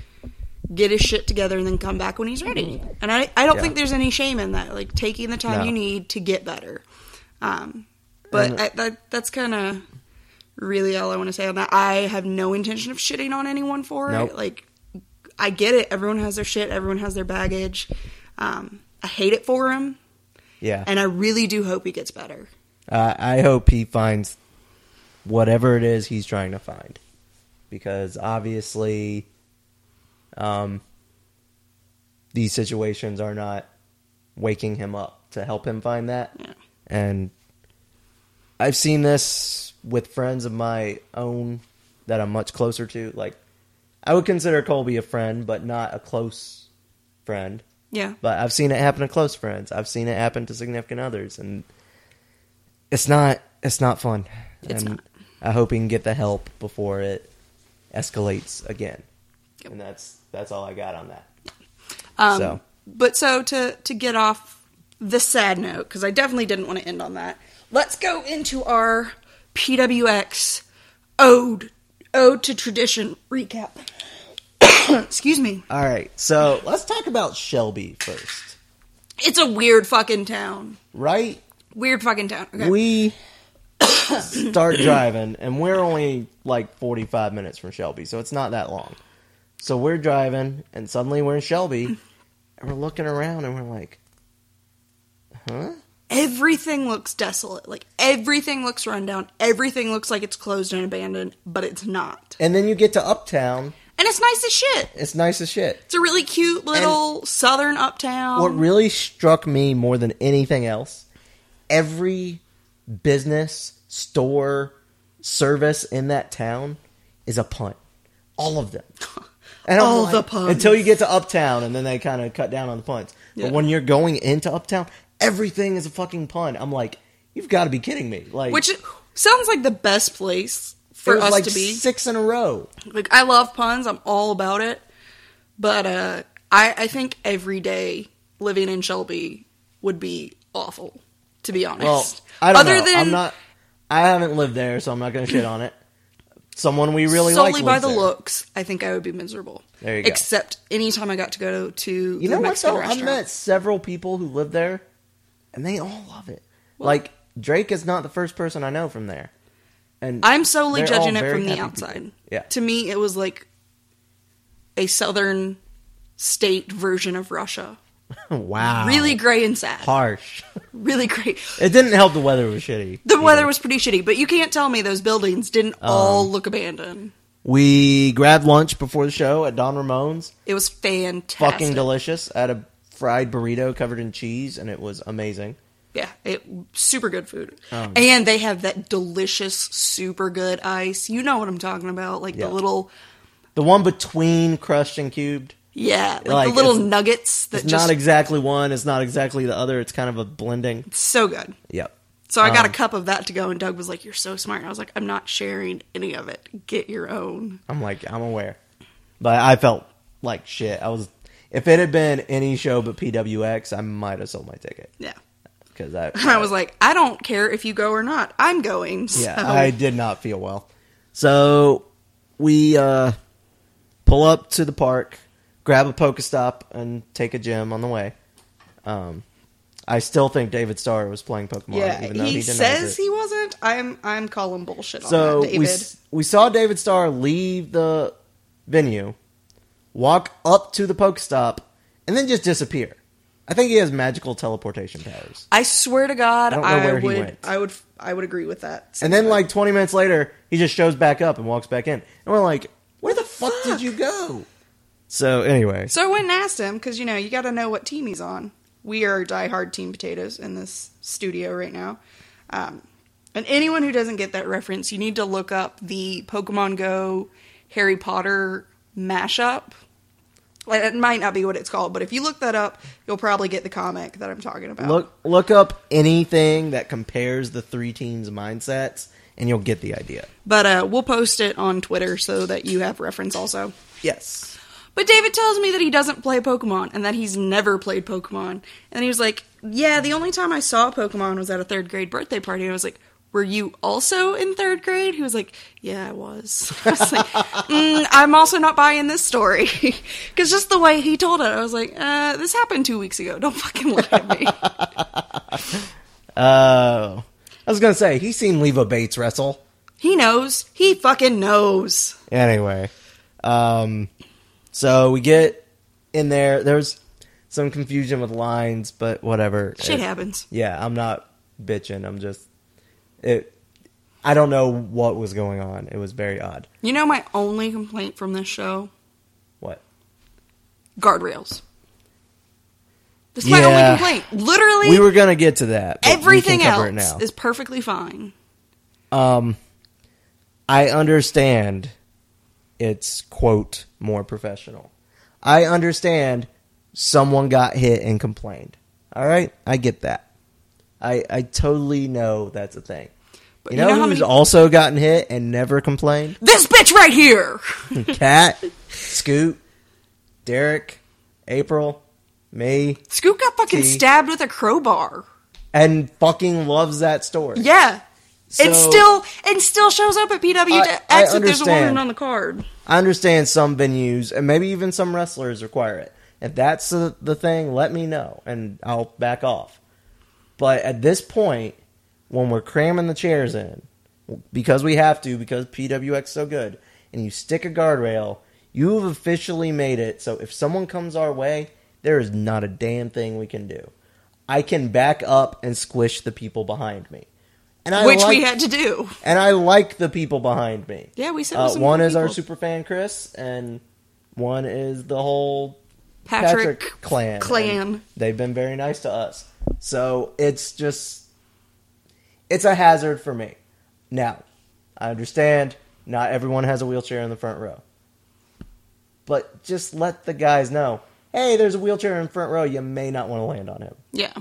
get his shit together, and then come back when he's ready. And I, I don't Yeah. think there's any shame in that. Like taking the time No. you need to get better. Um, but I, that that's kind of really all I want to say on that. I have no intention of shitting on anyone for Nope. it. Like I get it. Everyone has their shit. Everyone has their baggage. Um, I hate it for him, Yeah. and I really do hope he gets better. Uh, I hope he finds whatever it is he's trying to find, because obviously, um, these situations are not waking him up to help him find that. Yeah. And I've seen this with friends of my own that I'm much closer to. Like, I would consider Colby a friend, but not a close friend. Yeah. But I've seen it happen to close friends. I've seen it happen to significant others, and it's not it's not fun. It's and not. I hope he can get the help before it escalates again. Yep. And that's that's all I got on that. Um, So. but so to to get off the sad note, because I definitely didn't want to end on that. Let's go into our PWX ode ode to tradition recap. (coughs) Excuse me. All right, so let's talk about Shelby first. It's a weird fucking town. Right? Weird fucking town. Okay. We (coughs) start driving, and we're only like 45 minutes from Shelby, so it's not that long. So we're driving, and suddenly we're in Shelby, and we're looking around, and we're like, huh? Everything looks desolate. Like everything looks rundown. Everything looks like it's closed and abandoned, but it's not. And then you get to Uptown, And it's nice as shit. it's nice as shit. It's a really cute little southern uptown. What really struck me more than anything else, every business, store, service in that town is a punt. All of them. (laughs) And All the punts. Until you get to Uptown, and then they kind of cut down on the punts. Yeah. But when you're going into Uptown, everything is a fucking pun. I'm like, you've got to be kidding me. Like, Which sounds like the best place for us like to be. six in a row. Like I love puns, I'm all about it. But uh I I think every day living in Shelby would be awful, to be honest. Well, I don't Other know. than I'm not. I haven't lived there, so I'm not going to shit on it. Someone we really solely like by the there. looks, I think I would be miserable. There you go. Except anytime I got to go to You the know what Mexican though? I've met several people who live there, and they all love it. like Drake is not the first person I know from there, and I'm solely judging it from the outside. people. Yeah. To me, it was like a southern state version of Russia. (laughs) wow, Really gray and sad. harsh. (laughs) Really great. it didn't help. The weather was shitty. The either. weather was pretty shitty, but you can't tell me those buildings didn't Um, all look abandoned. We grabbed lunch before the show at Don Ramon's. It was fantastic. Fucking delicious. I had a fried burrito covered in cheese, and it was amazing. Yeah, it super good food. Um, and they have that delicious, super good ice. You know what I'm talking about, like Yeah. the little The one between crushed and cubed. yeah, like, Like, the little nuggets that It's just not exactly one. It's not exactly the other. It's kind of a blending. so good. Yep. So I got a Um, cup of that to go, and Doug was like, "You're so smart." I was like, "I'm not sharing any of it. Get your own." I'm like, I'm aware. But I felt like shit. I was if it had been any show but PWX, I might have sold my ticket Yeah. because I, And (laughs) I was like, "I don't care if you go or not. I'm going." So. yeah, I did not feel well. So we uh, pull up to the park, grab a Pokestop, and take a gym on the way. Um, I still think David Starr was playing Pokemon, yeah, even though he, he, says he wasn't. I'm I'm calling bullshit on So that, David. we we saw David Starr leave the venue, walk up to the Pokestop, and then just disappear. I think he has magical teleportation powers. I swear to God, I don't know I, where he would, went. I would, I would agree with that. And then like 20 minutes later, he just shows back up and walks back in. And we're like, where the fuck, fuck? did you go? So anyway, So I went and asked him because you know you got to know what team he's on. We are diehard Team Potatoes in this studio right now, um, and anyone who doesn't get that reference, you need to look up the Pokemon Go Harry Potter mashup. It might not be what it's called, but if you look that up, you'll probably get the comic that I'm talking about. look look up anything that compares the three teams' mindsets, and you'll get the idea. but uh, we'll post it on Twitter so that you have reference also. Yes. But David tells me that he doesn't play Pokemon and that he's never played Pokemon. And he was like, Yeah, the only time I saw Pokemon was at a third grade birthday party. And I was like, Were you also in third grade? He was like, Yeah, I was. (laughs) I was like, mm, I'm also not buying this story. (laughs) Because just the way he told it, I was like, uh, This happened two weeks ago. Don't fucking lie to me. Uh, (laughs) I was gonna say he's seen Leva Bates wrestle. he knows. He fucking knows. Anyway, um, so we get in there. There's some confusion with lines, but whatever. Shit It- happens. Yeah, I'm not bitching. I'm just it. I don't know what was going on. It was very odd. You know my only complaint from this show? What? Guardrails. That's my Yeah. only complaint. Literally, We were gonna get to that. but we can everything else is perfectly fine. Um, I understand it's quote more professional. I understand someone got hit and complained. All right, I get that. I I totally know that's a thing. But you know, how who's many- also gotten hit and never complained? This bitch right here. (laughs) Kat, Scoot, Derek, April, me, Scoot got fucking See? stabbed with a crowbar. and fucking loves that story. Yeah. and So- still and still shows up at PWX I- I if there's a woman on the card. I understand some venues and maybe even some wrestlers require it. If that's the, the thing, let me know and I'll back off. But at this point, when we're cramming the chairs in, because we have to, because PWX is so good, and you stick a guardrail, you have officially made it so if someone comes our way, there is not a damn thing we can do. I can back up and squish the people behind me. And I which we like- had to do. and I like the people behind me. Yeah, we said Uh, one is our super fan Chris, and one is the whole Patrick, Patrick, clan. clan. and They've been very nice to us, so it's just it's a hazard for me. Now, I understand not everyone has a wheelchair in the front row, but just let the guys know. Hey, there's a wheelchair in front row. You may not want to land on him. Yeah.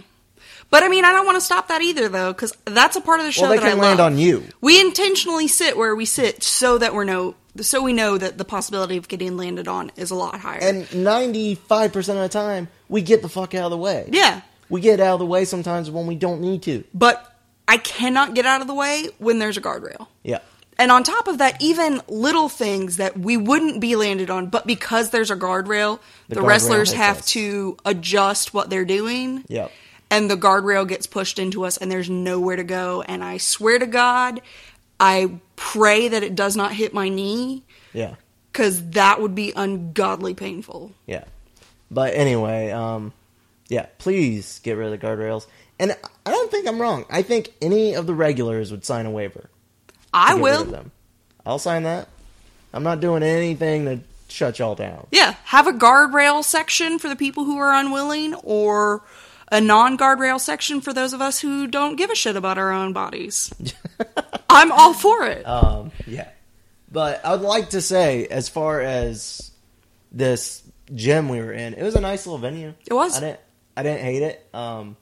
But I mean, I don't want to stop that either, though, because that's a part of the show Well, they that I can land love. on you. We intentionally sit where we sit so that we're no, so we know that the possibility of getting landed on is a lot higher. And 95% of the time, we get the fuck out of the way. yeah, We get out of the way sometimes when we don't need to. but I cannot get out of the way when there's a guardrail. Yeah. And on top of that, even little things that we wouldn't be landed on, but because there's a guardrail, The the, guardrail wrestlers have us. to adjust what they're doing. Yep. And the guardrail gets pushed into us, and there's nowhere to go. And I swear to God, I pray that it does not hit my knee, Yeah. because that would be ungodly painful. Yeah. But anyway, um, yeah, please get rid of the guardrails. And I don't think I'm wrong. I think any of the regulars would sign a waiver. I will. I'll sign that. I'm not doing anything to shut y'all down. Yeah, have a guardrail section for the people who are unwilling, or a non guardrail section for those of us who don't give a shit about our own bodies. (laughs) I'm all for it. Um, yeah. But I would like to say, as far as this gym we were in, it was a nice little venue. It was. I didn't. I didn't hate it. Um,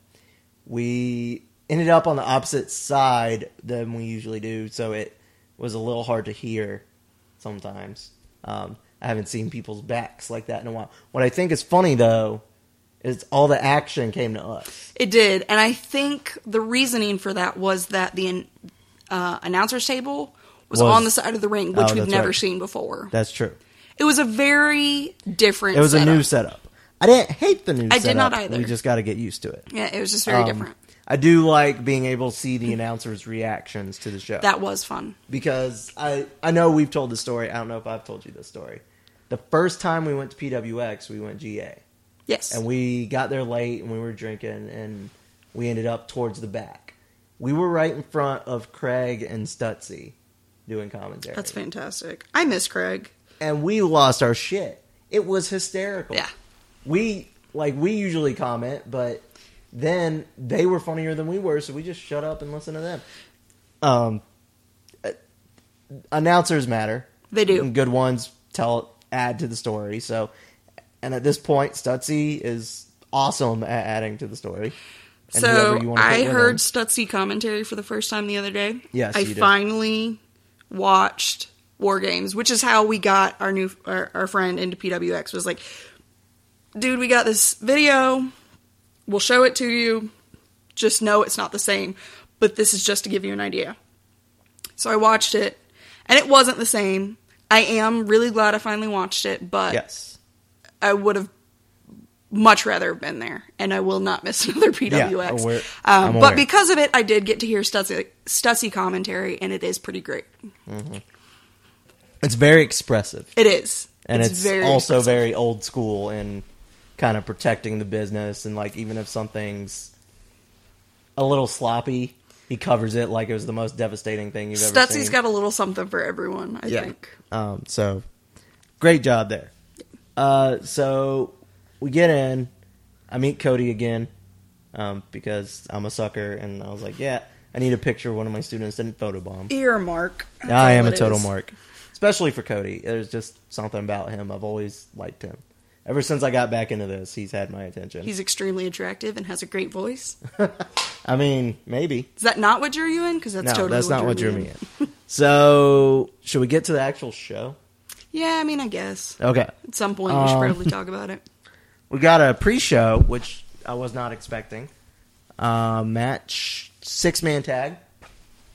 we ended up on the opposite side than we usually do, so it was a little hard to hear sometimes. Um, I haven't seen people's backs like that in a while. What I think is funny though is all the action came to us. It did, and I think the reasoning for that was that the uh, announcer's table was, Was- on the side of the ring, which Oh, we've never right. seen before. That's true. It was a very different. It was a new setup. I didn't hate the new I setup. did not either. We just got to get used to it. Yeah, it was just very Um, different. I do like being able to see the announcers' reactions to the show. That was fun. because I I know we've told the story. I don't know if I've told you this story. The first time we went to PWX, we went GA. Yes. and we got there late and we were drinking and we ended up towards the back. We were right in front of Craig and Stutzy doing commentary. That's fantastic. I miss Craig. and we lost our shit. It was hysterical. Yeah. We like we usually comment, but then they were funnier than we were, so we just shut up and listen to them. Um, uh, announcers matter. They do. And good ones tell add to the story. So, and at this point, Stutzy is awesome at adding to the story. And so whoever you wanna put I heard. Stutzy commentary for the first time the other day. Yes, I finally watched War Games, which is how we got our new our, our friend into PWX. Was like, dude, we got this video. We'll show it to you. Just know it's not the same, but this is just to give you an idea. So I watched it, and it wasn't the same. I am really glad I finally watched it, but yes. I would have much rather have been there, and I will not miss (laughs) another PWX. I'm um, but because of it, I did get to hear Stussy, Stutzy commentary, and it is pretty great. It's very expressive. It is, and it's, very also expressive. very old school and kind of protecting the business and like even if something's a little sloppy he covers it like it was the most devastating thing you've ever Stutzy's seen got a little something for everyone. I think. um, so great job there uh, so we get in i meet cody again um, because i'm a sucker and i was like yeah i need a picture of one of my students didn't photobomb You're mark. I am a total is. mark, especially for Cody. There's just something about him. I've always liked him. Ever since I got back into this, he's had my attention. He's extremely attractive and has a great voice. (laughs) I mean, maybe. Is that not what drew you in? Because that's no, totally that's what not what drew drew me me in. so, should we get to the actual show? Yeah, I mean, I guess Okay. at some point we should Um, probably talk about it. (laughs) We got a pre-show, which I was not expecting. Uh, match six man tag.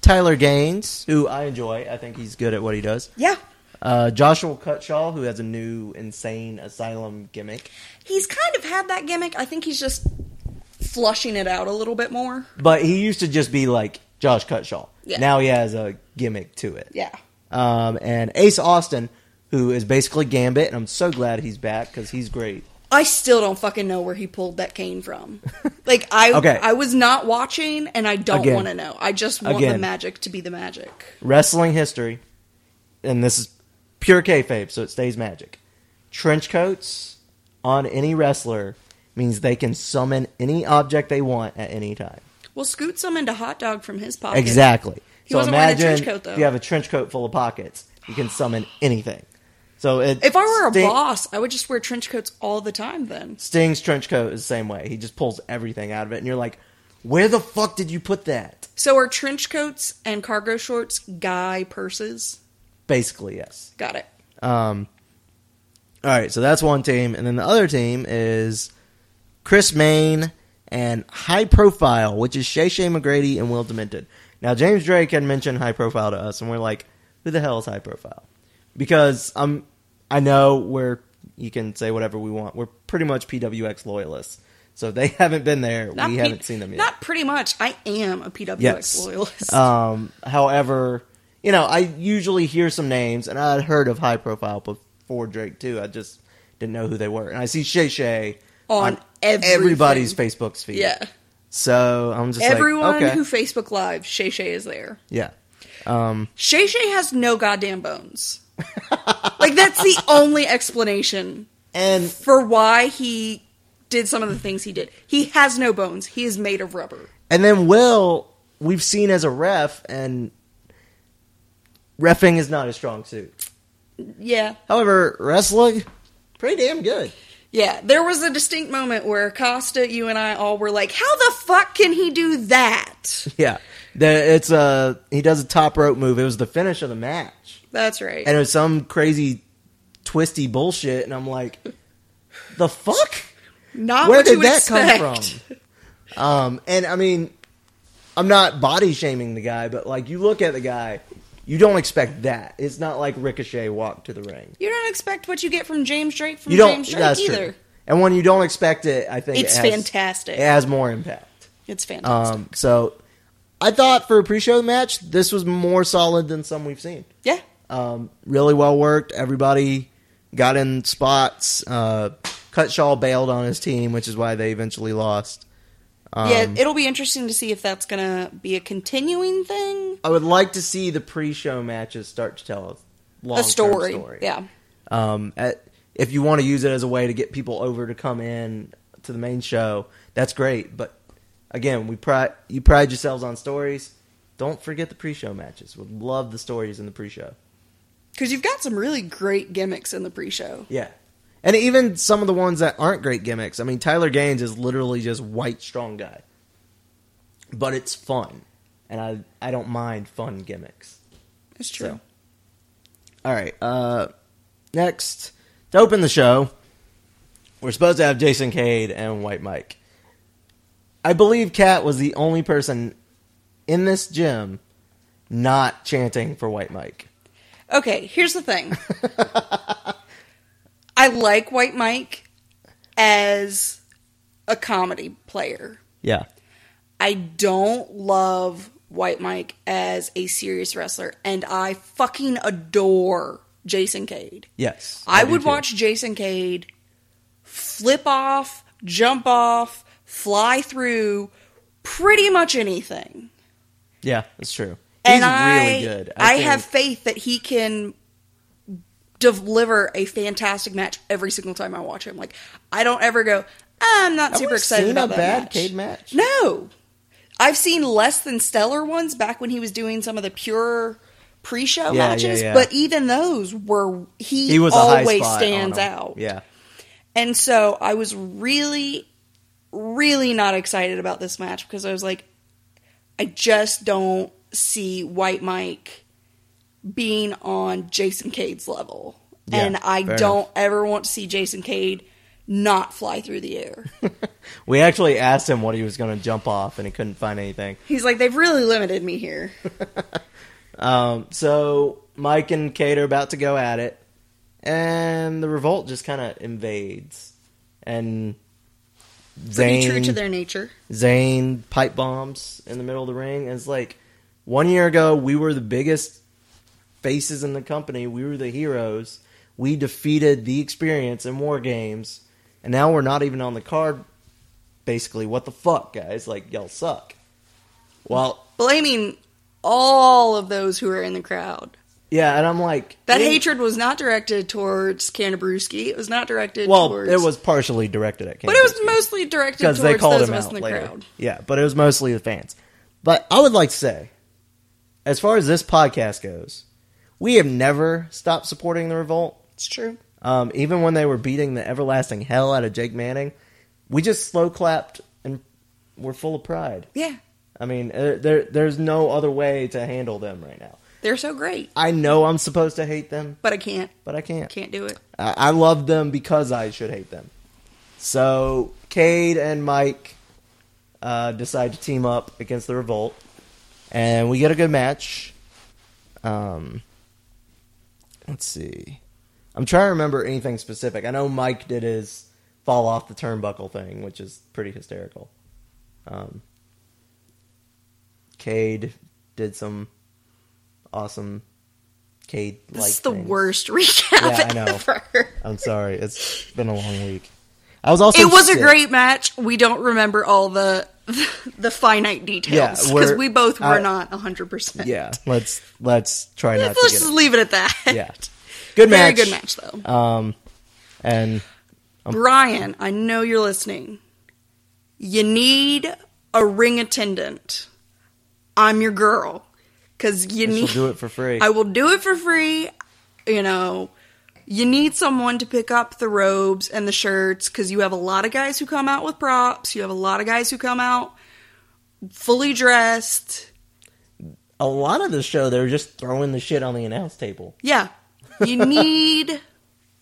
Tyler Gaines, who I enjoy. I think he's good at what he does. Yeah, Uh, Joshua Cutshaw, who has a new insane asylum gimmick. he's kind of had that gimmick. I think he's just flushing it out a little bit more. But he used to just be like Josh Cutshaw. Yeah. Now he has a gimmick to it. Yeah. Um, and Ace Austin, who is basically Gambit, and I'm so glad he's back because he's great. I still don't fucking know where he pulled that cane from. (laughs) Like I, Okay. I was not watching, and I don't want to know. I just want the magic to be the magic. Wrestling history, and this is pure kayfabe, so it stays magic. Trench coats on any wrestler means they can summon any object they want at any time. Well, Scoot summoned a hot dog from his pocket. Exactly. He so wasn't wearing a imagine trench coat, though. if you have a trench coat full of pockets, you can summon anything. So it, If I were a Sting- boss, I would just wear trench coats all the time. Then Sting's trench coat is the same way. He just pulls everything out of it, and you're like, "Where the fuck did you put that?" so are trench coats and cargo shorts guy purses? Basically, yes. Got it. Um, all right, so that's one team, and then the other team is Chris Main and High Profile, which is Shay Shay McGrady and Will Demented. Now, James Drake had mentioned High Profile to us, and we're like, "Who the hell is High Profile?" Because I'm, I know we're you can say whatever we want. We're pretty much PWX loyalists, so if they (laughs) haven't been there. Not we P- haven't seen them yet. Not pretty much. I am a PWX Yes. loyalist. Um, however, you know, I usually hear some names, and I had heard of high profile before Drake too. I just didn't know who they were, and I see Shay Shay On everything. everybody's Facebook's feed. yeah. So I'm just Everyone like, okay, who Facebook Live, Shay Shay is there. yeah. Um, Shay Shay has no goddamn bones. (laughs) like that's the only explanation and for why he did some of the things he did. He has no bones. He is made of rubber. and then Will, we've seen as a ref, and refing is not a strong suit. Yeah. However, wrestling, pretty damn good. Yeah, there was a distinct moment where Costa, you and I all were like, "How the fuck can he do that?" (laughs) Yeah, the, it's a he does a top rope move. It was the finish of the match. That's right. and it was some crazy twisty bullshit and i'm like the fuck Not where did that expect. come from um and i mean i'm not body shaming the guy but like you look at the guy you don't expect that it's not like ricochet walked to the ring You don't expect what you get from James Drake from you don't James Drake that's either. true and when you don't expect it i think It's it has, fantastic. it has more impact It's fantastic. um so i thought for a pre-show match this was more solid than some we've seen yeah. Um, really well worked. Everybody got in spots. Uh, Cutshaw bailed on his team, which is why they eventually lost. Um, yeah, it'll be interesting to see if that's gonna be a continuing thing, I would like to see the pre-show matches start to tell a long a story. Yeah, Um, at, if you want to use it as a way to get people over to come in to the main show, that's great. But again, we pride you pride yourselves on stories. Don't forget the pre-show matches. Would love the stories in the pre-show. because you've got some really great gimmicks in the pre-show. Yeah. And even some of the ones that aren't great gimmicks. I mean, Tyler Gaines is literally just white strong guy. But it's fun. And I I don't mind fun gimmicks. It's true. So. All right. Uh next to open the show, we're supposed to have Jason Cade and White Mike. I believe Kat was the only person in this gym not chanting for White Mike. Okay, here's the thing. (laughs) I like White Mike as a comedy player. Yeah. I don't love White Mike as a serious wrestler, and I fucking adore Jason Cade. Yes. I, do would watch Jason Cade flip off, jump off, fly through pretty much anything. Yeah, that's true. and He's I, really good. I, think- have faith that he can deliver a fantastic match every single time I watch him. Like I don't ever go, I'm not super excited seen about a that bad match. Cade match. No, I've seen less than stellar ones back when he was doing some of the pure pre-show Yeah, matches, yeah, yeah. but even those were he, He was always stands out. Yeah. And so I was really, really not excited about this match because I was like, I just don't see White Mike being on Jason Cade's level. Yeah, and I don't ever want to see Jason Cade not fly through the air. (laughs) We actually asked him what he was going to jump off, and he couldn't find anything. He's like, they've really limited me here. (laughs) Um, so Mike and Cade are about to go at it, and the revolt just kind of invades, and Pretty Zane true to their nature. Zane pipe bombs in the middle of the ring. And it's like one year ago, we were the biggest faces in the company. We were the heroes. We defeated the experience in war games, and now we're not even on the card. Basically, what the fuck, guys? Like y'all suck. Well, Blaming all of those who are in the crowd. yeah, and I'm like That hatred was not directed towards Cantabruski. It was not directed Well, towards. it was partially directed at, But it was mostly directed because towards they called those him out in the later. crowd. Yeah, but it was mostly the fans. But I would like to say, as far as this podcast goes, we have never stopped supporting the revolt. It's true. Um, even when they were beating the everlasting hell out of Jake Manning, we just slow clapped and we're full of pride. Yeah. I mean, there there's no other way to handle them right now. They're so great. I know I'm supposed to hate them, But I can't. but I can't. Can't do it. I, I love them because I should hate them. So Cade and Mike uh, decide to team up against the Revolt, and we get a good match. Um, let's see. I'm trying to remember anything specific. I know Mike did his fall off the turnbuckle thing, which is pretty hysterical. Um, Cade did some awesome Cade like. This is the worst (laughs) recap Yeah, I know. ever. I'm sorry. It's been a long week. I was also It was a great match. We don't remember all the (laughs) the finite details because we're- we both were I- not 100%. Yeah, let's let's try not to. Let's just get leave it at that. Yeah, good (laughs) match. Very good match, though. Um, and Brian, I know you're listening. You need a ring attendant. I'm your girl. Because you she'll need. do it for free. (laughs) I will do it for free. You know, you need someone to pick up the robes and the shirts because you have a lot of guys who come out with props. You have a lot of guys who come out fully dressed. a lot of the show, they're just throwing the shit on the announce table. Yeah. You (laughs) need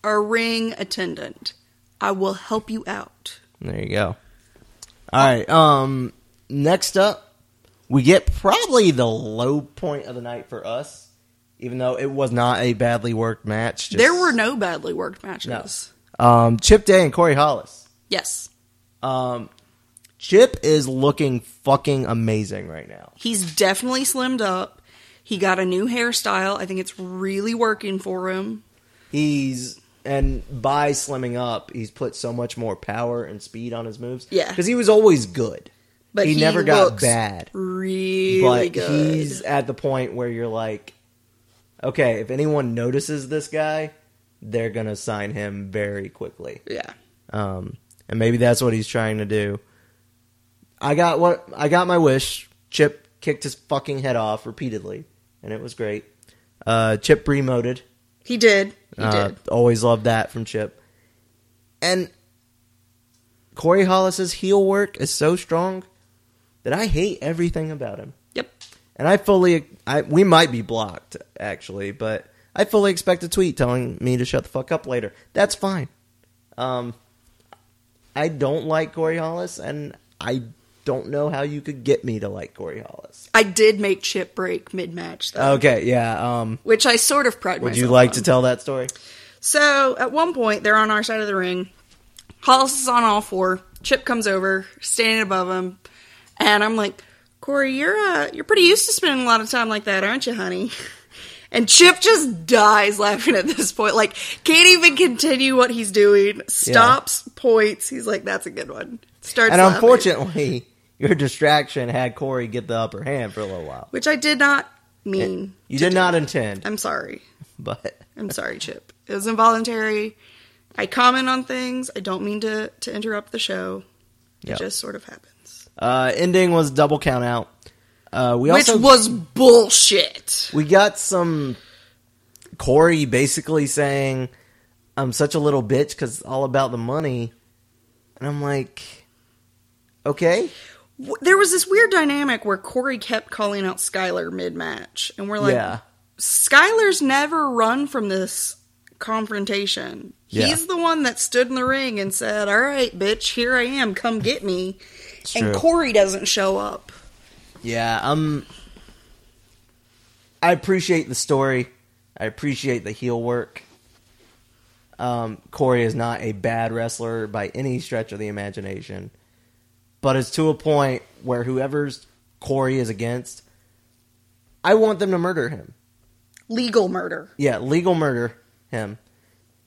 a ring attendant. I will help you out. There you go. All right. Um, next up, we get probably the low point of the night for us, even though it was not a badly worked match. just- there were no badly worked matches. um, Chip Day and Corey Hollis. Yes. Um, Chip is looking fucking amazing right now. He's definitely slimmed up. He got a new hairstyle. I think it's really working for him. He's and by slimming up, he's put so much more power and speed on his moves. Yeah. because he was always good, But he, he never got bad. really but good. he's at the point where you're like, okay, if anyone notices this guy, they're gonna sign him very quickly. yeah. Um, and maybe that's what he's trying to do. I got what I got my wish. Chip kicked his fucking head off repeatedly, and it was great. Uh, Chip remoted. He did. He Uh, did. Always loved that from Chip. And Corey Hollis's heel work is so strong that I hate everything about him. Yep. And I fully, I we might be blocked actually, but I fully expect a tweet telling me to shut the fuck up later. That's fine. Um, I don't like Corey Hollis, and I don't know how you could get me to like Corey Hollis. I did make Chip break mid match though, Okay, yeah. Um, which I sort of pride would you like on. to tell that story? So at one point, they're on our side of the ring. Hollis is on all four. Chip comes over, standing above him, and I'm like, Corey, you're uh, you're pretty used to spending a lot of time like that, aren't you, honey? (laughs) And Chip just dies laughing at this point. Like, can't even continue what he's doing. Stops, points. He's like, "That's a good one." Starts, And laughing. unfortunately, your distraction had Corey get the upper hand for a little while. which I did not mean. You did do. not intend, I'm sorry. (laughs) but I'm sorry, Chip. It was involuntary. I comment on things. I don't mean to to interrupt the show. It Yep. just sort of happens. Uh, ending was double count out. Uh, we Which also was bullshit. we got some Corey basically saying, "I'm such a little bitch because all about the money," and I'm like, okay, There was this weird dynamic where Corey kept calling out Skylar mid match, and we're like, yeah, Skylar's never run from this confrontation. Yeah. He's the one that stood in the ring and said, "All right, bitch, here I am. Come get me." It's and true. Corey doesn't show up. Yeah, um I appreciate the story. I appreciate the heel work. Um, Corey is not a bad wrestler by any stretch of the imagination. But it's to a point where whoever's Corey is against, I want them to murder him. Legal murder. Yeah, legal murder him.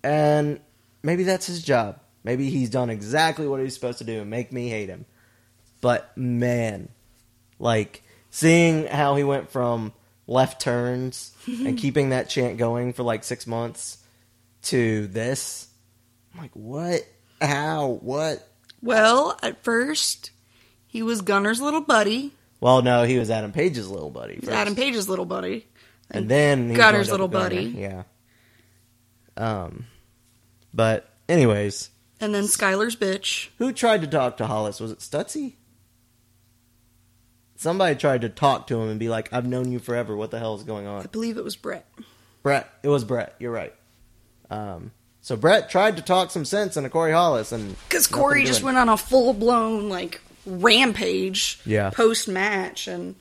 And maybe that's his job. Maybe he's done exactly what he's supposed to do and make me hate him. But man, like seeing how he went from left turns and (laughs) keeping that chant going for like six months to this, I'm like, what? How? What? Well, at first, he was Gunner's little buddy. Well, no, he was Adam Page's little buddy. First. Adam Page's little buddy. and then he Gunner's little Gunner. buddy. Yeah. Um, but anyways, And then Skylar's bitch. Who tried to talk to Hollis? Was it Stutzy? Somebody tried to talk to him and be like, "I've known you forever. What the hell is going on?" I believe it was Brett. Brett. It was Brett. You're right. Um, so Brett tried to talk some sense into Corey Hollis, and Because Corey just went on a full blown, like, rampage Yeah. post match. And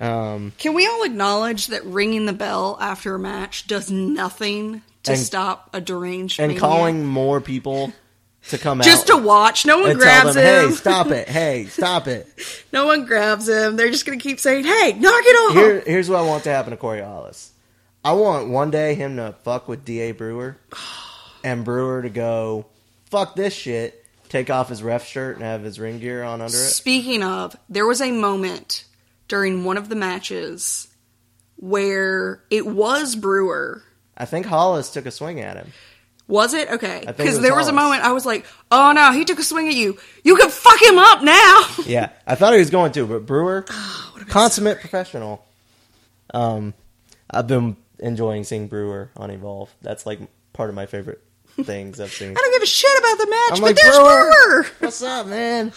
Um, can we all acknowledge that ringing the bell after a match does nothing to And- stop a deranged and maniac? calling more people to come just out Just to watch. No one grabs them, him. "Hey, stop it! Hey, (laughs) stop it!" No one grabs him. They're just going to keep saying, "Hey, knock it off." Here, here's what I want to happen to Corey Hollis. I want one day him to fuck with Da Brewer, (sighs) and Brewer to go fuck this shit, take off his ref shirt and have his ring gear on under it. Speaking of, there was a moment during one of the matches where it was Brewer. I think Hollis took a swing at him. Was it? Okay. Because there was a moment I was like, oh no, he took a swing at you. You can fuck him up now. (laughs) Yeah, I thought he was going to, but Brewer, (sighs) Oh, consummate professional. Um, I've been enjoying seeing Brewer on Evolve. That's like part of my favorite things I've seen. (laughs) I don't give a shit about the match, I'm but like, there's Brewer! Brewer. (laughs) What's up, man?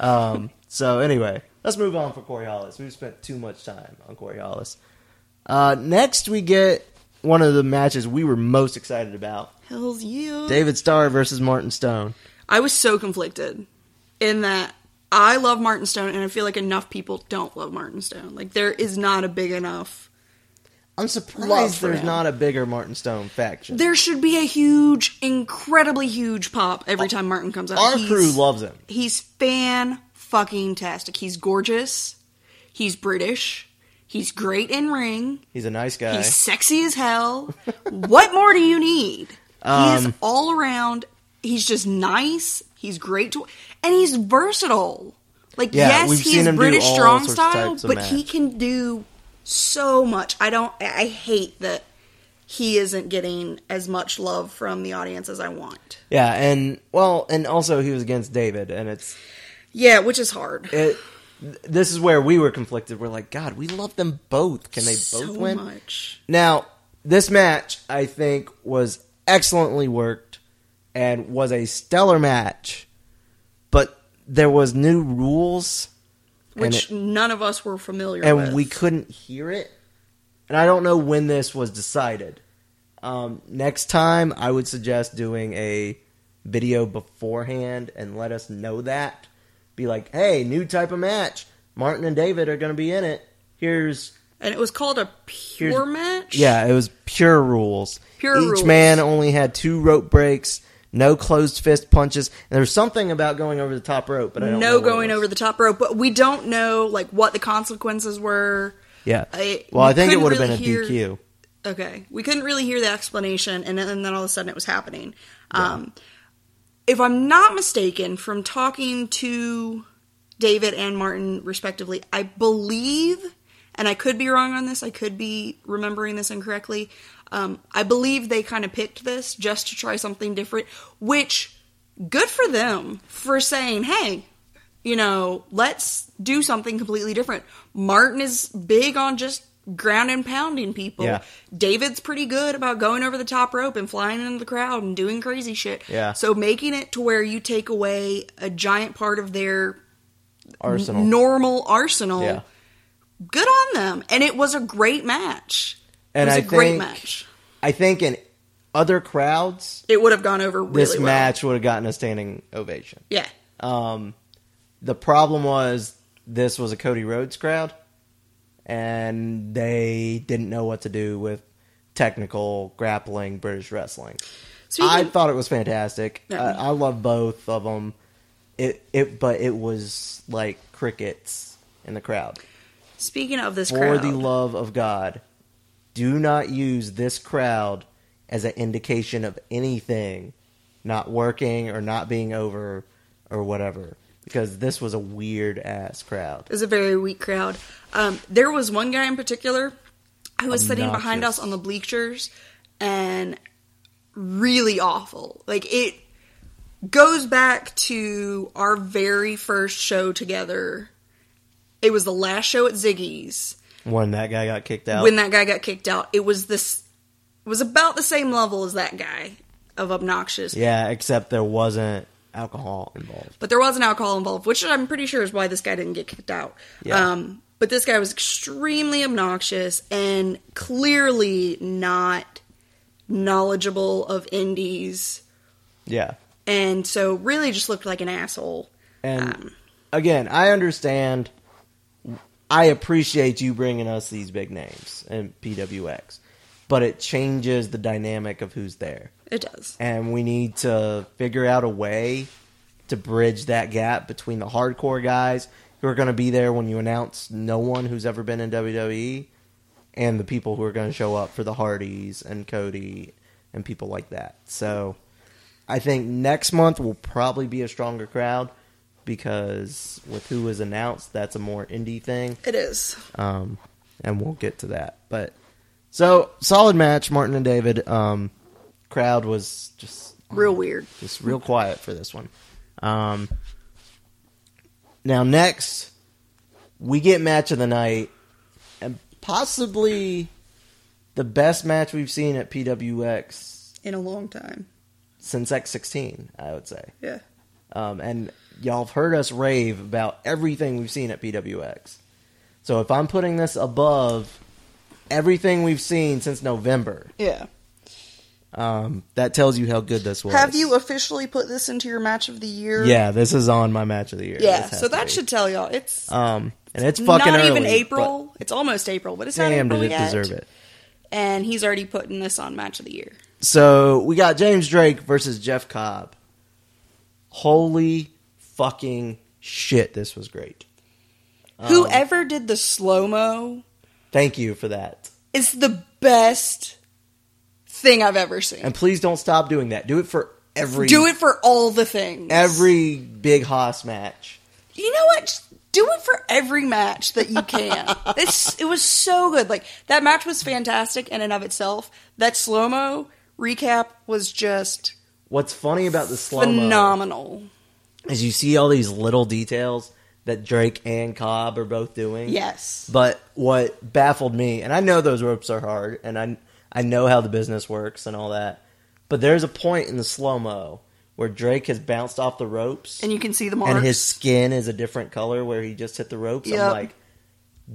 Um, so anyway, let's move on for Corey Hollis. We've spent too much time on Corey Hollis. Uh, next, we get one of the matches we were most excited about: Hell's yeah. David Starr versus Martin Stone. I was so conflicted in that I love Martin Stone, and I feel like enough people don't love Martin Stone. Like there is not a big enough. I'm surprised there's him. not a bigger Martin Stone faction. There should be a huge, incredibly huge pop every time Martin comes out. Our He's- crew loves him. He's fan fucking tastic. He's gorgeous. He's British. He's great in ring. He's a nice guy. He's sexy as hell. (laughs) what more do you need? He is Um, all around. He's just nice. He's great to, and he's versatile. Like Yeah, yes, he's British strong style, but he can do so much. I don't. I I hate that he isn't getting as much love from the audience as I want. yeah, and well, and also he was against David, and it's Yeah, which is hard. it. This is where we were conflicted. We're like, God, we love them both. Can they so both win? much. Now, this match, I think, was excellently worked and was a stellar match, but there was new rules, Which it- none of us were familiar and with. we couldn't hear it. And I don't know when this was decided. Um, next time, I would suggest doing a video beforehand and let us know that. Be like, hey, new type of match. Martin and David are going to be in it. Here's and it was called a pure Here's- match. Yeah, it was pure rules. Pure Each rules. man only had two rope breaks, no closed fist punches. And there was something about going over the top rope, but I don't know no what going over the top rope, but we don't know like what the consequences were. Yeah. I- well, I think it would have really been a hear- DQ. Okay, we couldn't really hear the explanation, and then, and then all of a sudden it was happening. Um, if I'm not mistaken, from talking to David and Martin respectively, I believe, and I could be wrong on this, I could be remembering this incorrectly. Um, I believe they kind of picked this just to try something different, which good for them for saying, hey, you know, let's do something completely different. Martin is big on just ground and pounding people. Yeah. David's pretty good about going over the top rope and flying into the crowd and doing crazy shit. Yeah. So making it to where you take away a giant part of their Arsenal. normal arsenal, Yeah. Good on them. And it was a great match. And it was I a great match. I think in other crowds, It would have gone over really this well. match would have gotten a standing ovation. Yeah. Um, the problem was this was a Cody Rhodes crowd, and they didn't know what to do with technical grappling British wrestling. Speaking, I thought it was fantastic. I, I love both of them. It it but it was like crickets in the crowd. Speaking of this For crowd, the love of God, do not use this crowd as an indication of anything not working or not being over or whatever. Because this was a weird ass crowd. It was a very weak crowd. Um, there was one guy in particular who was sitting behind us on the bleachers and really awful. Like it goes back to our very first show together. It was the last show at Ziggy's When that guy got kicked out. when that guy got kicked out. It was this it was about the same level as that guy of obnoxious. yeah, except there wasn't alcohol involved. But there was an alcohol involved, which I'm pretty sure is why this guy didn't get kicked out. Yeah. Um, but this guy was extremely obnoxious and clearly not knowledgeable of indies, Yeah. and so really just looked like an asshole. And Um, again, I understand. I appreciate you bringing us these big names and PWX, but it changes the dynamic of who's there. It does. and we need to figure out a way to bridge that gap between the hardcore guys who are going to be there when you announce no one who's ever been in WWE and the people who are going to show up for the Hardys and Cody and people like that. So I think next month will probably be a stronger crowd because with who was announced, that's a more indie thing It is. um, and we'll get to that. But so solid match, Martin and David. Um, crowd was just Real weird. just real quiet for this one. Um, now next, we get match of the night, and possibly the best match we've seen at PWX In a long time. since X16. I would say. Yeah. Um, and y'all have heard us rave about everything we've seen at PWX. So if I'm putting this above everything we've seen since November, Yeah. um, that tells you how good this was. Have you officially put this into your match of the year? Yeah, this is on my match of the year. Yeah. So that should tell y'all it's Um, and it's fucking not early, even April. It's almost April, but it's not Damn, April did it yet. deserve it? And he's already putting this on match of the year. So we got James Drake versus Jeff Cobb. Holy fucking shit! This was great. Um, Whoever did the slow mo Thank you for that. It's the best thing I've ever seen. And please don't stop doing that. Do it for every Do it for all the things. every big Haas match. You know what? Just do it for every match that you can. (laughs) it's it was so good. Like that match was fantastic in and of itself. That slow mo recap was just What's funny about the slow mo phenomenal. Is you see all these little details that Drake and Cobb are both doing. Yes. But what baffled me, and I know those ropes are hard, and I I know how the business works and all that, but there's a point in the slow mo where Drake has bounced off the ropes, And you can see the marks. and his skin is a different color where he just hit the ropes. I'm like,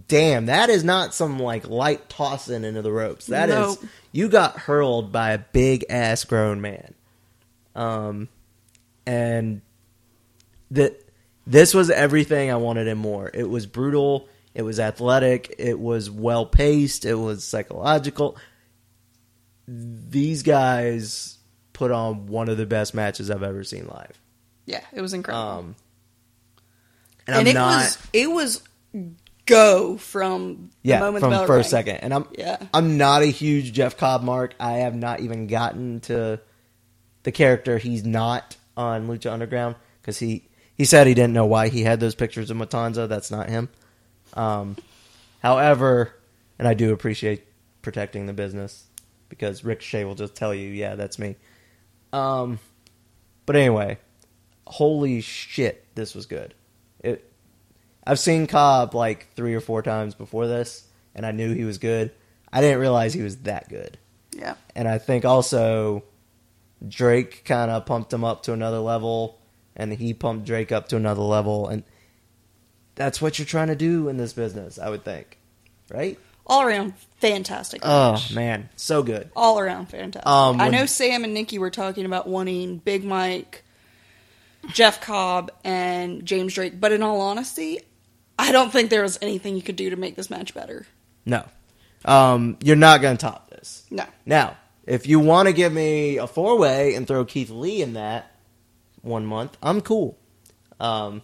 damn, that is not some like light tossing into the ropes. That is Nope. you got hurled by a big ass grown man. Um, and that this was everything I wanted and more. It was brutal. It was athletic. It was well paced. It was psychological. These guys put on one of the best matches I've ever seen live. yeah, it was incredible. Um, and, and it not was it was go from the yeah moment from the first rang. second. And I'm Yeah. I'm not a huge Jeff Cobb mark. I have not even gotten to the character he's not on Lucha Underground because he he said he didn't know why he had those pictures of Matanza. That's not him. Um, however, and I do appreciate protecting the business because Ricochet will just tell you, yeah, that's me. Um, but anyway, holy shit, this was good. It. I've seen Cobb like three or four times before this, and I knew he was good. I didn't realize he was that good. Yeah. And I think also Drake kind of pumped him up to another level, and he pumped Drake up to another level, and that's what you're trying to do in this business, I would think, right? All around fantastic. Oh man, so good. All around fantastic. Um, I know Sam and Nikki were talking about wanting Big Mike, Jeff Cobb, and James Drake, but in all honesty, I don't think there was anything you could do to make this match better. No, um, you're not going to top this. No. Now, if you want to give me a four way and throw Keith Lee in that one month, I'm cool. Um,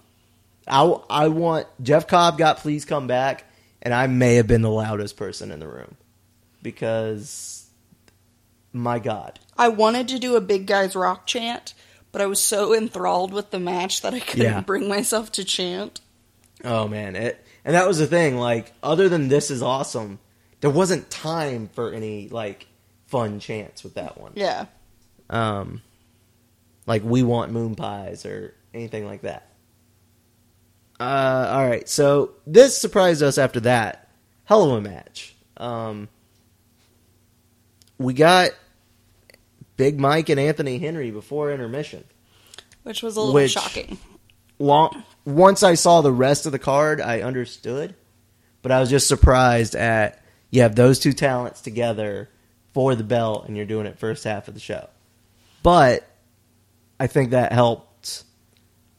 I, I want Jeff Cobb got please come back, and I may have been the loudest person in the room because my God, I wanted to do a big guys rock chant, but I was so enthralled with the match that I couldn't Yeah. bring myself to chant. oh man, it and that was the thing. Like, other than this is awesome, there wasn't time for any like fun chants with that one. Yeah. um, like we want moon pies or anything like that. Uh, all right, so this surprised us after that hell of a match. Um, we got Big Mike and Anthony Henry before intermission. Which was a little Which- shocking. Long once I saw the rest of the card, I understood, but I was just surprised at you have those two talents together for the belt, and you're doing it first half of the show. But I think that helped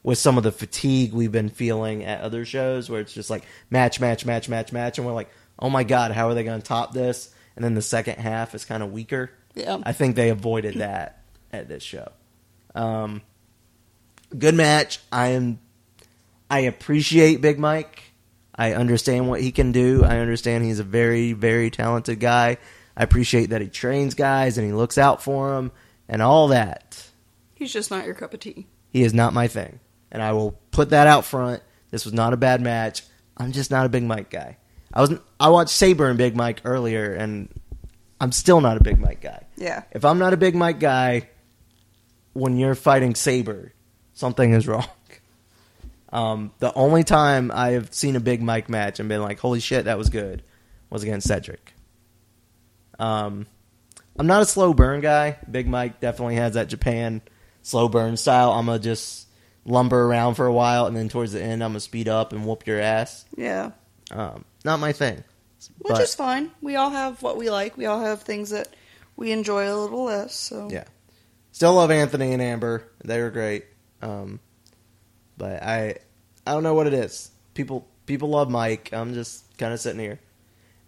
with some of the fatigue we've been feeling at other shows, where it's just like match, match, match, match, match, and we're like, oh my god, how are they going to top this? And then the second half is kind of weaker. Yeah. I think they avoided that at this show. Um, good match. I am. I appreciate Big Mike. I understand what he can do. I understand he's a very, very talented guy. I appreciate that he trains guys and he looks out for them and all that. He's just not your cup of tea. He is not my thing, and I will put that out front. This was not a bad match. I'm just not a Big Mike guy. I was I watched Sabre and Big Mike earlier, and I'm still not a Big Mike guy. Yeah. If I'm not a Big Mike guy, when you're fighting Sabre, something is wrong. Um, the only time I have seen a Big Mike match and been like, "Holy shit, that was good," was against Cedric. Um, I'm not a slow burn guy. Big Mike definitely has that Japan slow burn style. I'm gonna just lumber around for a while, and then towards the end, I'm gonna speed up and whoop your ass. Yeah. Um, not my thing. Which But- is fine. We all have what we like. We all have things that we enjoy a little less. So Yeah. Still love Anthony and Amber. They were great. Um, but I I don't know what it is. People people love Mike. I'm just kind of sitting here.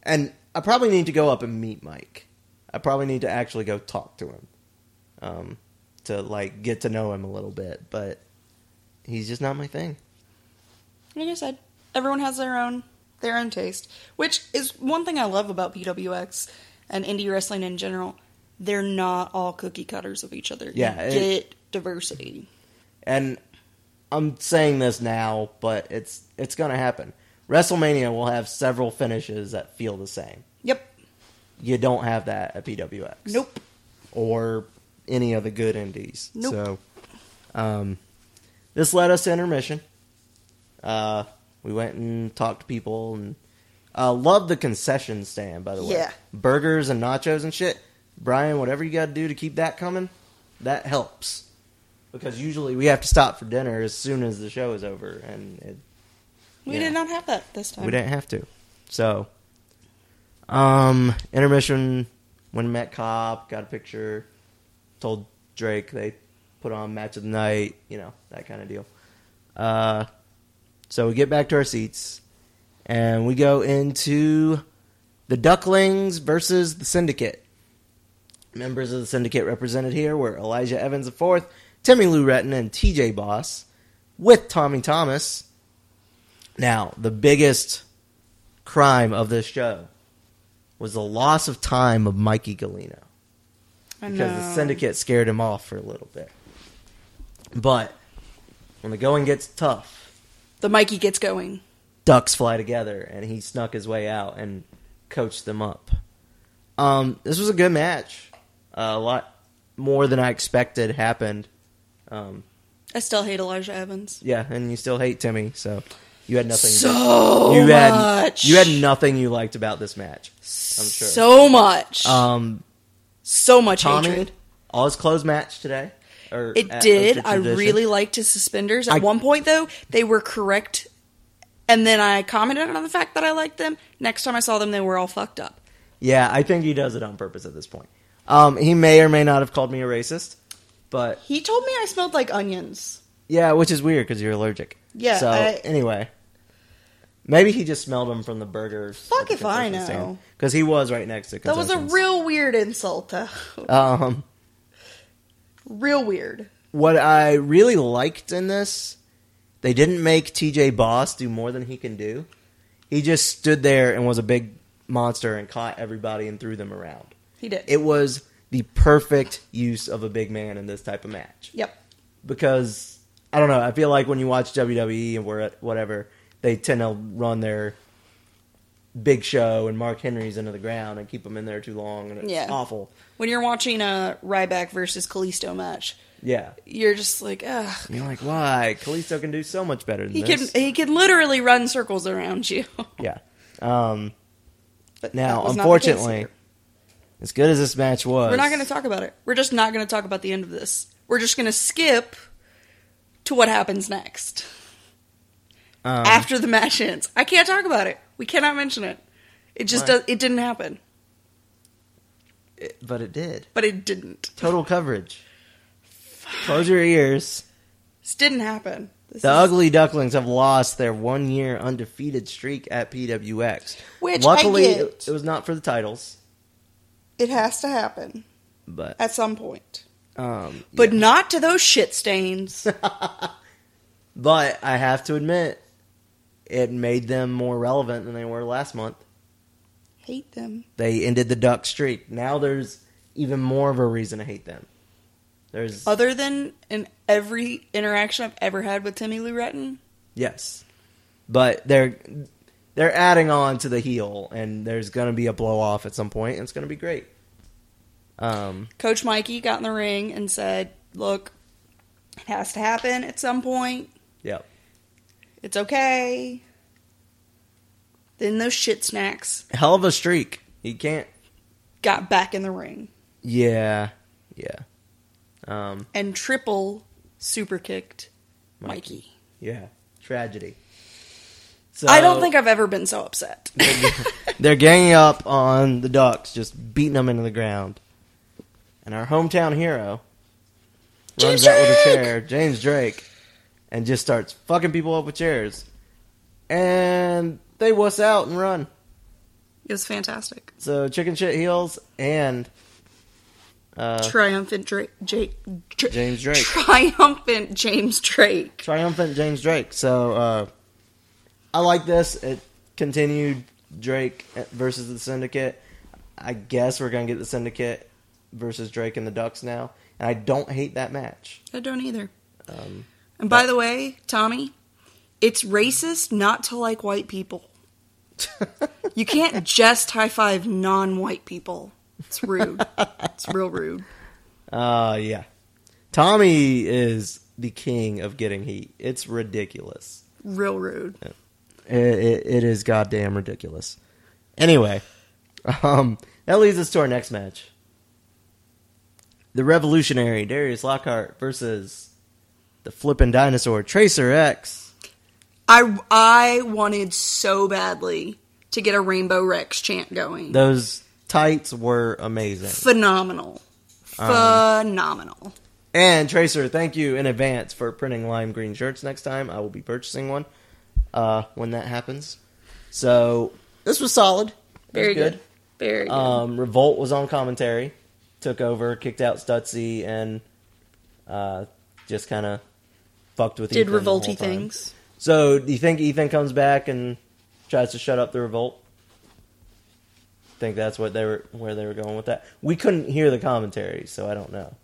And I probably need to go up and meet Mike. I probably need to actually go talk to him. Um, to like get to know him a little bit, but he's just not my thing. like I said, everyone has their own their own taste, which is one thing I love about PWX and indie wrestling in general. They're not all cookie cutters of each other. Yeah, you it- get diversity. and I'm saying this now, but it's it's gonna happen. WrestleMania will have several finishes that feel the same. Yep. You don't have that at PWX. Nope. Or any of the good indies. Nope. So, um, this led us to intermission. Uh, we went and talked to people and uh, loved the concession stand. By the way, Yeah. burgers and nachos and shit. Brian, whatever you got to do to keep that coming, that helps. Because usually we have to stop for dinner as soon as the show is over, and it, We Yeah. did not have that this time. we didn't have to. So, um, intermission. When met Cobb, got a picture. Told Drake they put on match of the night. You know that kind of deal. Uh, so we get back to our seats, and we go into the Ducklings versus the Syndicate. Members of the Syndicate represented here were Elijah Evans IV, Timmy Lou Retton, and TJ Boss, with Tommy Thomas. Now, the biggest crime of this show was the loss of time of Mikey Galino I because the syndicate scared him off for a little bit. But when the going gets tough, The Mikey gets going. ducks fly together, and he snuck his way out and coached them up. Um, this was a good match. Uh, a lot more than I expected happened. Um, I still hate Elijah Evans. yeah, and you still hate Timmy, so you had nothing. So you had much. you had nothing you liked about this match. I'm sure. So much. Um, so much Tommy, hatred. all his clothes match today. Or It at did. I really liked his suspenders. At I- one point, though, they were correct. And then I commented on the fact that I liked them. Next time I saw them, they were all fucked up. Yeah, I think he does it on purpose at this point. Um, he may or may not have called me a racist, but He told me I smelled like onions. yeah, which is weird because you're allergic. Yeah, So I- anyway, maybe he just smelled them from the burgers. Fuck if I know. Because he was right next to. That was a real weird insult. though. Um, real weird. what I really liked in this, they didn't make TJ Boss do more than he can do. He just stood there and was a big monster and caught everybody and threw them around. He did. It was the perfect use of a big man in this type of match. yep. Because I don't know, I feel like when you watch WWE and whatever, they tend to run their big show and Mark Henry's into the ground and keep them in there too long and it's Yeah. awful. When you're watching a Ryback versus Kalisto match, Yeah. you're just like, ugh. You're like, why? Kalisto can do so much better than He this. can he can literally run circles around you. (laughs) Yeah. Um, But now, that was not the case unfortunately, as good as this match was, we're not going to talk about it. We're just not going to talk about the end of this. We're just going to skip to what happens next um, after the match ends. I can't talk about it. We cannot mention it. It just does. It didn't happen, it- but it did. but it didn't. Total coverage. Close your ears. This didn't happen. This The is- Ugly Ducklings have lost their one year undefeated streak at PWX. Which Luckily, it was not for the titles, It has to happen but at some point, um, but yeah. not to those shit stains. (laughs) but I have to admit, it made them more relevant than they were last month. Hate them. They ended the Duck streak. Now there's even more of a reason to hate them. There's Other than in every interaction I've ever had with Timmy Lou Retton, Yes, but they're they're adding on to the heel, and there's going to be a blow off at some point, and it's going to be great. Um, Coach Mikey got in the ring and said, "Look, it has to happen at some point. It's okay." Then those shit snacks hell of a streak. He can't. got back in the ring Yeah, yeah, um, and triple super kicked Mikey. yeah. Tragedy. So I don't think I've ever been so upset. (laughs) they're ganging up on the Ducks, just beating them into the ground. And our hometown hero runs out with a chair, James Drake, and just starts fucking people up with chairs. And they wuss out and run. It was fantastic. So chicken shit heels and uh, Triumphant Drake, Jake, Dra- James Drake. Triumphant James Drake. triumphant James Drake. So uh, I like this. It continued Drake versus the Syndicate, I guess we're gonna get the Syndicate versus Drake and the Ducks now, and I don't hate that match. I don't either. Um, and by the way, Tommy, it's racist not to like white people. (laughs) you can't just high five non white people. It's rude. it's real rude. Uh, (laughs) yeah. Tommy is the king of getting heat. It's ridiculous. Real rude. It, it, it is goddamn ridiculous. Anyway, um, that leads us to our next match. The Revolutionary Darius Lockhart versus the flippin' dinosaur Tracer X. I I wanted so badly to get a Rainbow Rex chant going. Those tights were amazing. Phenomenal. Um, Phenomenal. And Tracer, thank you in advance for printing lime green shirts next time. I will be purchasing one uh, when that happens. So this was solid. It was Very good. Very good. Um, Revolt was on commentary, took over, kicked out Stutzy, and uh, just kind of fucked with. Did Ethan revolty things. So, do you think Ethan comes back and tries to shut up the revolt? Think that's what they were where they were going with that. We couldn't hear the commentary, so I don't know.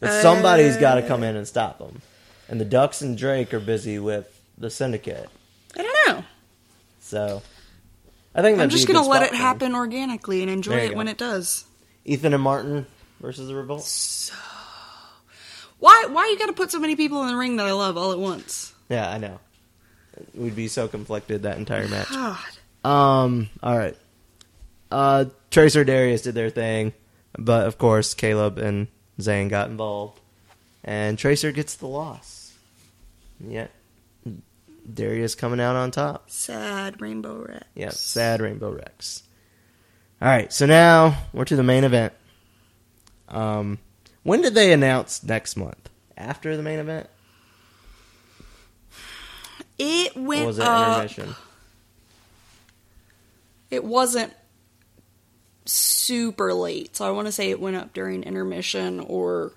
But uh, somebody's got to come in and stop them. And the Ducks and Drake are busy with the Syndicate, I don't know. so I think I'm just gonna let it happen organically and enjoy it go. when it does. Ethan and Martin versus the Revolt. Why why you gotta put so many people in the ring that I love all at once? Yeah, I know. We'd be so conflicted that entire match. God. Um. All right. Uh, Tracer Darius did their thing, but of course Caleb and Zane got involved, and Tracer gets the loss. Yet Darius coming out on top. Sad Rainbow Rex. Yeah, Sad Rainbow Rex. All right. So now we're to the main event. Um, when did they announce next month? After the main event, It or went was it up. intermission? It wasn't super late, so I want to say it went up during intermission or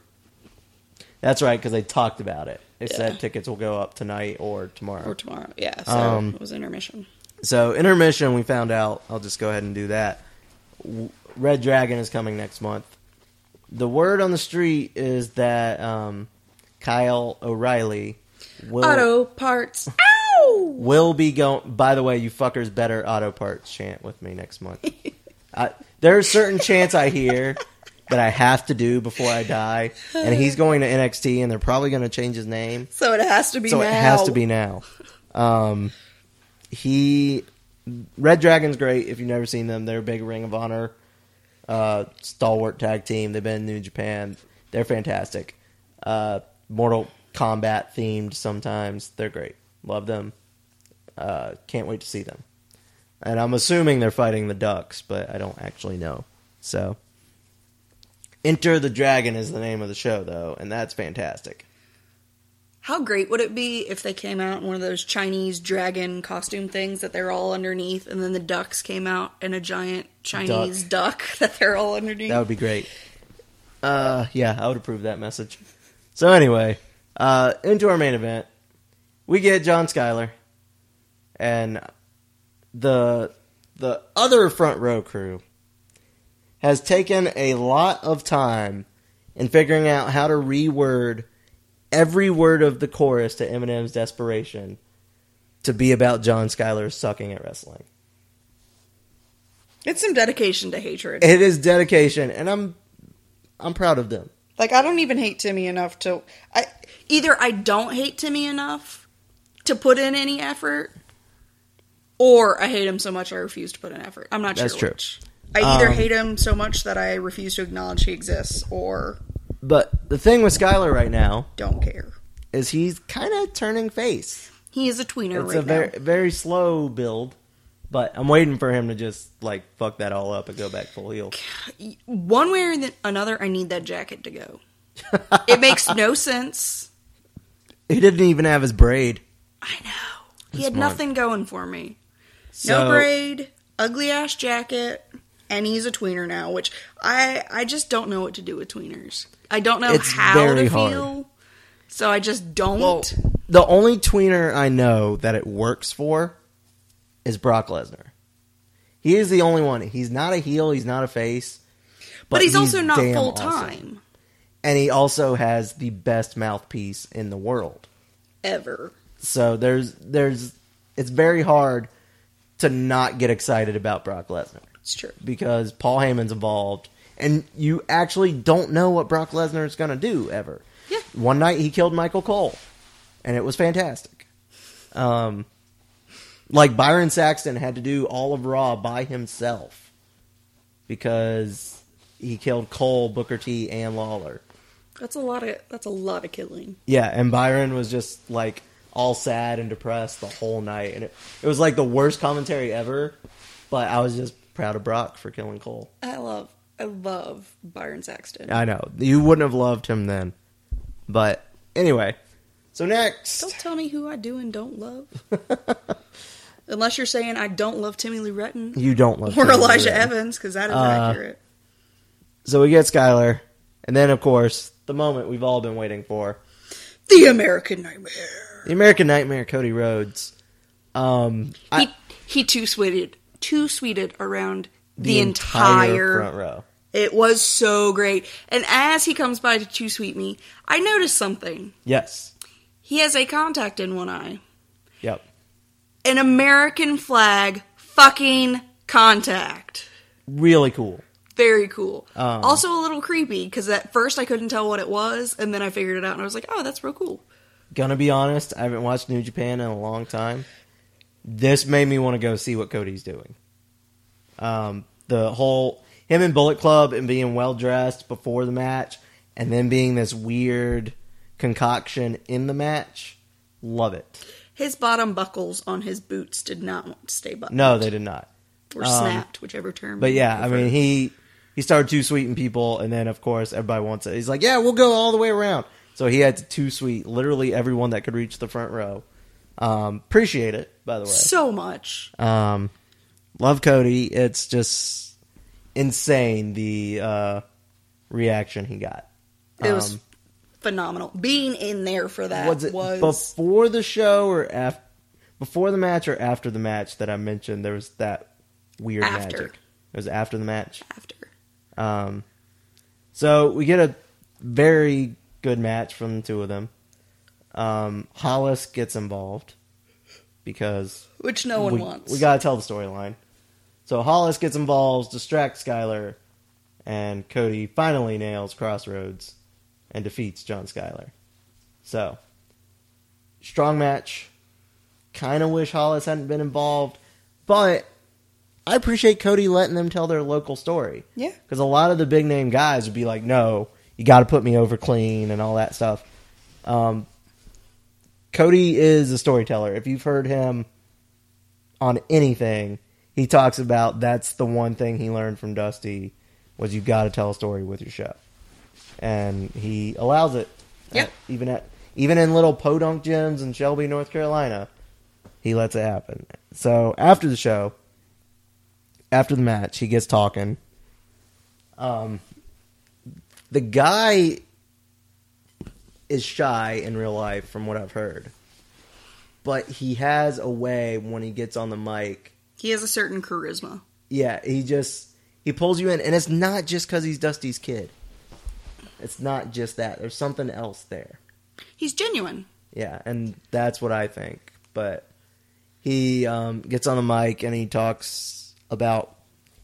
That's right, because they talked about it. They Yeah. said tickets will go up tonight or tomorrow. or tomorrow. Yeah, so Um, it was intermission. So intermission, we found out. I'll just go ahead and do that. Red Dragon is coming next month. The word on the street is that um, Kyle O'Reilly will Auto parts. Ow! will be going. By the way, you fuckers better auto parts chant with me next month. I, there are certain chants I hear that I have to do before I die, and he's going to NXT, and they're probably going to change his name. So it has to be so now. it has to be now. Um, he Red Dragon's great. If you've never seen them, they're a big Ring of Honor uh, stalwart tag team. They've been in New Japan. They're fantastic. Uh, Mortal Kombat themed sometimes. They're great. Love them. Uh, can't wait to see them. And I'm assuming they're fighting the Ducks, but I don't actually know. So, Enter the Dragon is the name of the show, though, and that's fantastic. How great would it be if they came out in one of those Chinese dragon costume things that they're all underneath, and then the ducks came out in a giant Chinese duck, (laughs) that they're all underneath? That would be great. Uh, yeah, I would approve that message. So anyway, uh, into our main event, we get John Skyler, and the the other front row crew has taken a lot of time in figuring out how to reword every word of the chorus to Eminem's "Desperation" to be about John Skyler sucking at wrestling. It's some dedication to hatred. It is dedication, and I'm I'm proud of them. Like I don't even hate Timmy enough to I either I don't hate Timmy enough to put in any effort or I hate him so much I refuse to put in effort. I'm not That's sure That's true. which. I either Um, hate him so much that I refuse to acknowledge he exists or But the thing with Skyler right now don't care. is he's kind of turning face. He is a tweener It's right a very now. very slow build, but I'm waiting for him to just like fuck that all up and go back full heel. (sighs) One way or the- another I need that jacket to go. it makes no (laughs) sense. He didn't even have his braid. I know. He had nothing going for me. So, no braid, ugly ass jacket, and he's a tweener now, which I I just don't know what to do with tweeners. I don't know It's how to hard. feel. So I just don't. Well, the only tweener I know that it works for is Brock Lesnar. He is the only one. He's not a heel. He's not a face. But, he's, also not full awesome. time and he also has the best mouthpiece in the world. ever. So there's there's it's very hard to not get excited about Brock Lesnar It's true. because Paul Heyman's involved, and you actually don't know what Brock Lesnar is going to do ever. Yeah. One night he killed Michael Cole, and it was fantastic. Um, like Byron Saxton had to do all of Raw by himself because he killed Cole, Booker T, and Lawler. That's a lot of that's a lot of killing. Yeah, and Byron was just like all sad and depressed the whole night, and it, it was like the worst commentary ever. But I was just proud of Brock for killing Cole. I love I love Byron Saxton. I know you wouldn't have loved him then, but anyway. So next, Don't tell me who I do and don't love. (laughs) Unless you're saying I don't love Timmy Lee Retton you don't love or Timothy Elijah. Evans because that is Uh, accurate. So we get Skyler, and then of course the moment we've all been waiting for: The American Nightmare. the American Nightmare, Cody Rhodes. Um, I, he he too sweeted too sweeted around the, entire, front row. It was so great. And as he comes by to too sweet me, I noticed something. Yes. He has a contact in one eye. Yep. An American flag fucking contact. Really cool. Very cool. Um, also a little creepy because at first I couldn't tell what it was, and then I figured it out, and I was like, "Oh, that's real cool." Gonna be honest, I haven't watched New Japan in a long time. This made me want to go see what Cody's doing. Um, the whole him and Bullet Club and being well dressed before the match, and then being this weird concoction in the match. Love it. His bottom buckles on his boots did not stay buttoned. No, they did not. or um, snapped, whichever term. But yeah, I mean he he started too sweeting people, and then of course everybody wants it. He's like, yeah, we'll go all the way around. So he had to too sweet literally everyone that could reach the front row. Um, appreciate it, by the way. so much. Um, love Cody. It's just insane the uh, reaction he got. It was Um, phenomenal. Being in there for that was it was before the show or after? Before the match or after the match that I mentioned, there was that weird After. magic. It was after the match. after. Um, so we get a very good match from the two of them. Um, Hollis gets involved because Which no one we, wants. We gotta tell the storyline. So Hollis gets involved, distracts Skyler, and Cody finally nails Crossroads and defeats John Skyler. So strong match. Kind of wish Hollis hadn't been involved, but I appreciate Cody letting them tell their local story. Yeah. Because a lot of the big name guys would be like, no, you got to put me over clean and all that stuff. Um, Cody is a storyteller. If you've heard him on anything, he talks about that's the one thing he learned from Dusty was you've got to tell a story with your show, and he allows it. Yeah. At- even at even in little podunk gyms in Shelby, North Carolina, he lets it happen. So after the show, after the match, he gets talking. Um, the guy is shy in real life, from what I've heard, but he has a way when he gets on the mic. He has a certain charisma. Yeah, he just he pulls you in, and it's not just because he's Dusty's kid. It's not just that. There's something else there. He's genuine. Yeah, and that's what I think. But he um, gets on the mic and he talks about,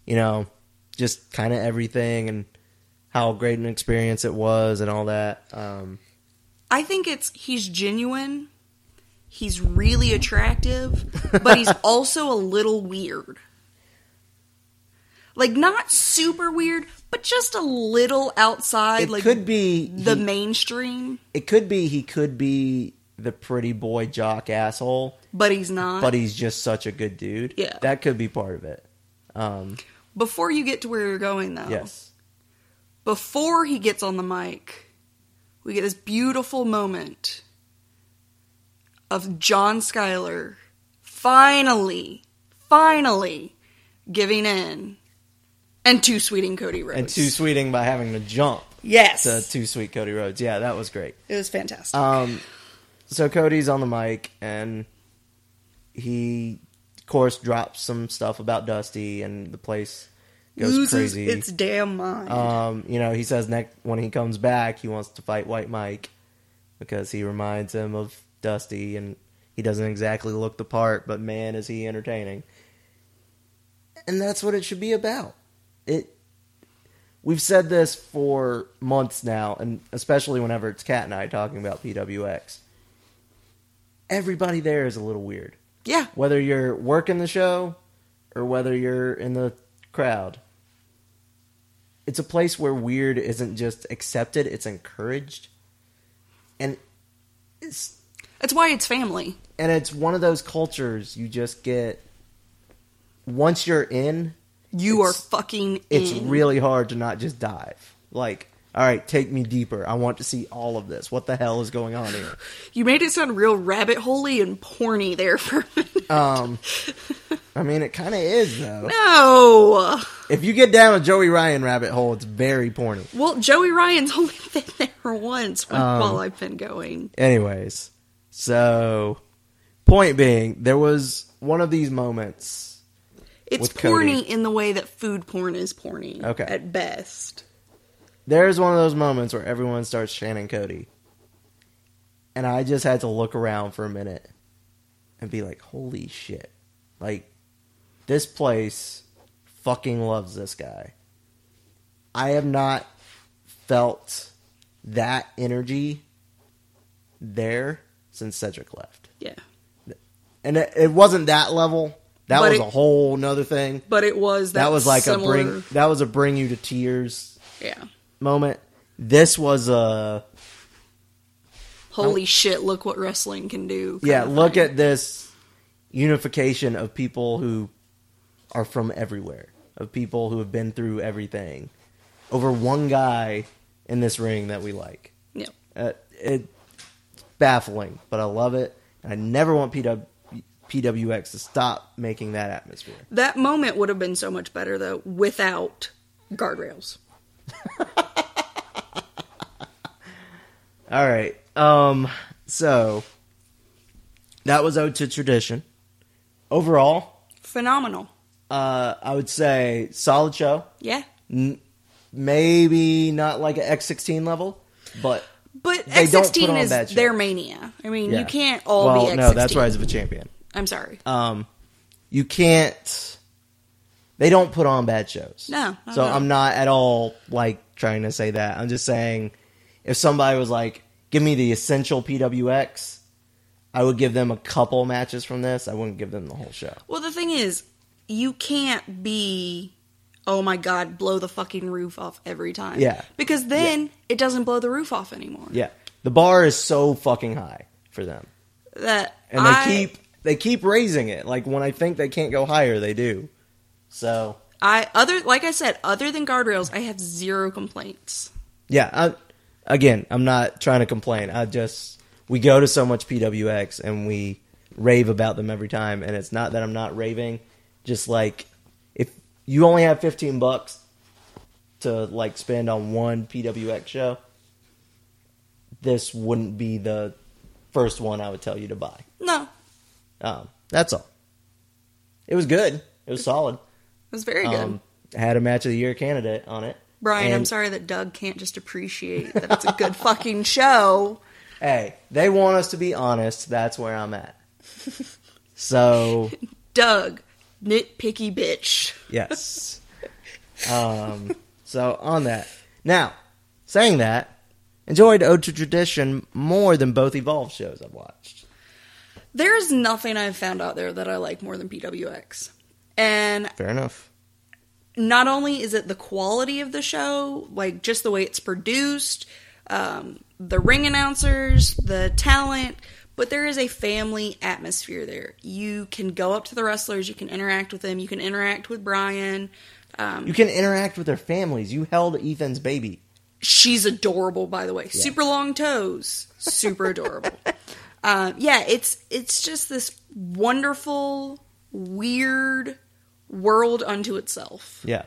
you know, just kind of everything and how great an experience it was and all that. Um, I think it's he's genuine. He's really attractive, but he's (laughs) also a little weird. Like not super weird, but just a little outside it like could be the he- mainstream, it could be he could be the pretty boy jock asshole, but he's not. but he's just such a good dude. Yeah. that could be part of it. Um, Before you get to where you're going though. yes, before he gets on the mic, we get this beautiful moment of John Skyler finally, finally giving in and too sweeting Cody Rhodes. and too sweeting by having to jump Yes. to too sweet Cody Rhodes. Yeah, that was great. it was fantastic. Um, so Cody's on the mic and he of course, drops some stuff about Dusty, and the place goes Loses crazy. its damn mind. Um, you know, he says next when he comes back, he wants to fight White Mike because he reminds him of Dusty, and he doesn't exactly look the part, but man, is he entertaining. And that's what it should be about. It. We've said this for months now, and especially whenever it's Kat and I talking about PWX. Everybody there is a little weird yeah. whether you're working the show or whether you're in the crowd. It's a place where weird isn't just accepted, it's encouraged. And it's That's why it's family. and it's one of those cultures you just get once you're in, You are It's- fucking it's in. really hard to not just dive. Like, all right, take me deeper. I want to see all of this. What the hell is going on here? You made it sound real rabbit holy and porny there for a minute. Um I mean, it kind of is though. No. If you get down a Joey Ryan rabbit hole, it's very porny. Well, Joey Ryan's (laughs) only been there once when, Um, while I've been going. Anyways, so point being, there was one of these moments. It's with Cody. porny in the way that food porn is porny. Okay. At best. There's one of those moments where everyone starts chanting Cody. And I just had to look around for a minute and be like, holy shit. Like, this place fucking loves this guy. I have not felt that energy there since Cedric left. Yeah. And it, it wasn't that level. That But was it- a whole nother thing. But it was that, That was like similar, a bring. That was a bring you to tears Yeah. Moment. This was a Holy shit, look what wrestling can do. yeah. Look thing. at this unification of people who are from everywhere, of people who have been through everything, over one guy in this ring that we like. Yeah. Uh, it's baffling, but I love it, and I never want PW, PWX to stop making that atmosphere. That moment would have been so much better though without guardrails. (laughs) All right. Um. So that was Ode to Tradition. Overall, Phenomenal. uh, I would say solid show. Yeah. N- maybe not like an X sixteen level, but But They don't put X16 on is their mania. I mean, yeah. you can't all well, be X16. no, that's Rise of a Champion. I'm sorry. Um, you can't. They don't put on bad shows. No, So. I'm not at all like trying to say that. I'm just saying, if somebody was like, "Give me the essential PWX," I would give them a couple matches from this. I wouldn't give them the whole show. Well, the thing is, you can't be, oh my god, blow the fucking roof off every time. Yeah. Because then it doesn't blow the roof off anymore. Yeah, the bar is so fucking high for them, That and they I, keep they keep raising it. Like when I think they can't go higher, they do. So I other like I said, other than guardrails, I have zero complaints. yeah, I, again, I'm not trying to complain. I just we go to so much PWX and we rave about them every time, and it's not that I'm not raving. Just like if you only have 15 bucks to like spend on one PWX show, this wouldn't be the first one I would tell you to buy. No, Um, that's all. It was good. It was solid. It was very good. Um, had a match of the year candidate on it. Brian, I'm sorry that Doug can't just appreciate that it's a good (laughs) fucking show. Hey, they want us to be honest. That's where I'm at. So (laughs) Doug, nitpicky bitch. yes. Um. So on that. Now, saying that, enjoyed Ode to Tradition more than both Evolve shows I've watched. There's nothing I've found out there that I like more than PWX. And Fair enough. not only is it the quality of the show, like just the way it's produced, um, the ring announcers, the talent, but there is a family atmosphere there. You can go up to the wrestlers, you can interact with them, you can interact with Brian. Um, You can interact with their families. You held Ethan's baby. she's adorable, by the way. Super long toes, super adorable. (laughs) uh, yeah, it's it's just this wonderful, weird world unto itself. Yeah.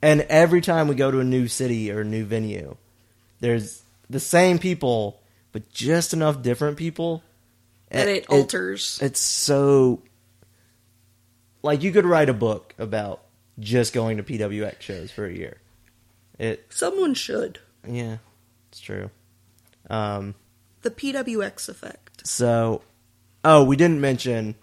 And every time we go to a new city or a new venue, there's the same people, but just enough different people That it alters. It's so like you could write a book about just going to PWX shows for a year. It Someone should. yeah, it's true. Um, The PWX effect. so, oh, we didn't mention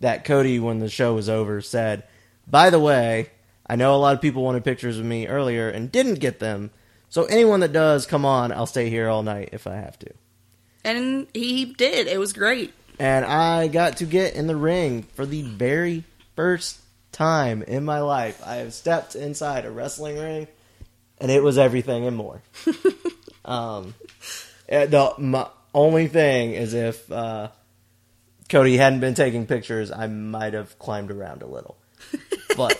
that Cody, when the show was over, said, "By the way, I know a lot of people wanted pictures of me earlier and didn't get them. So anyone that does, come on, I'll stay here all night if I have to." And he did. It was great. and I got to get in the ring for the very first time in my life. I have stepped inside a wrestling ring, and it was everything and more. (laughs) um, eh, the my only thing is if uh, Cody hadn't been taking pictures, I might have climbed around a little. But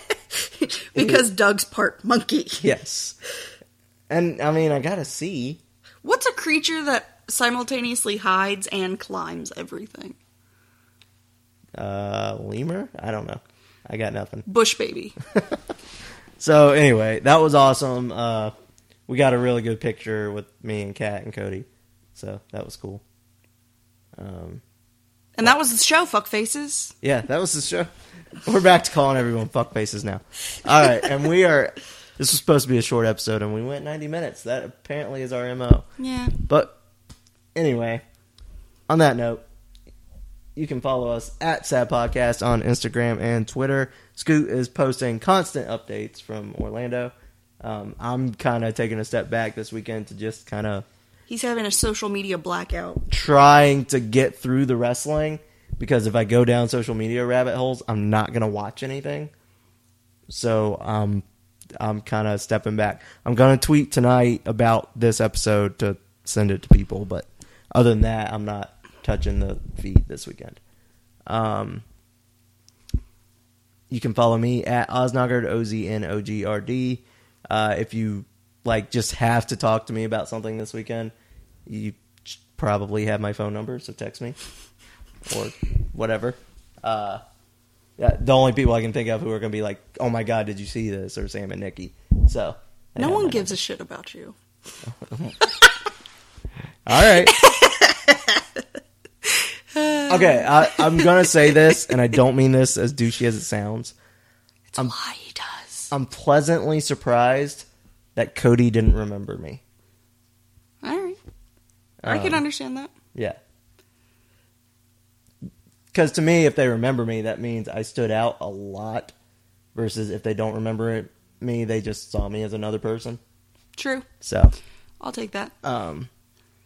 (laughs) because Doug's part monkey. yes, and I mean I gotta see. What's a creature that simultaneously hides and climbs everything? Uh, lemur? I don't know. I got nothing. Bush baby. (laughs) So anyway, that was awesome. Uh, we got a really good picture with me and Kat and Cody, so that was cool. Um, And that was the show, fuck faces. yeah, that was the show. We're back to calling everyone fuck faces now. All right, and we are. This was supposed to be a short episode, and we went 90 minutes. That apparently is our mo. Yeah. But anyway, on that note, you can follow us at Sad Podcast on Instagram and Twitter. Scoot is posting constant updates from Orlando. Um, I'm kind of taking a step back this weekend to just kind of He's having a social media blackout. trying to get through the wrestling because if I go down social media rabbit holes, I'm not gonna watch anything. So um, I'm kind of stepping back. I'm gonna tweet tonight about this episode to send it to people, but other than that, I'm not touching the feed this weekend. Um, you can follow me at Oznogard O Z N O G R D. Uh, if you like, just have to talk to me about something this weekend, you probably have my phone number, so text me or whatever. Uh, yeah, the only people I can think of who are going to be like, "Oh my god, did you see this?" or Sam and Nikki. So No one gives a shit about you. (laughs) All right. (laughs) okay, I, I'm gonna say this, and I don't mean this as douchey as it sounds. It's why he does. I'm pleasantly surprised that Cody didn't remember me. All right. I can understand that. Yeah. Because to me, if they remember me, that means I stood out a lot. Versus if they don't remember it, me, they just saw me as another person. True. So, I'll take that. um,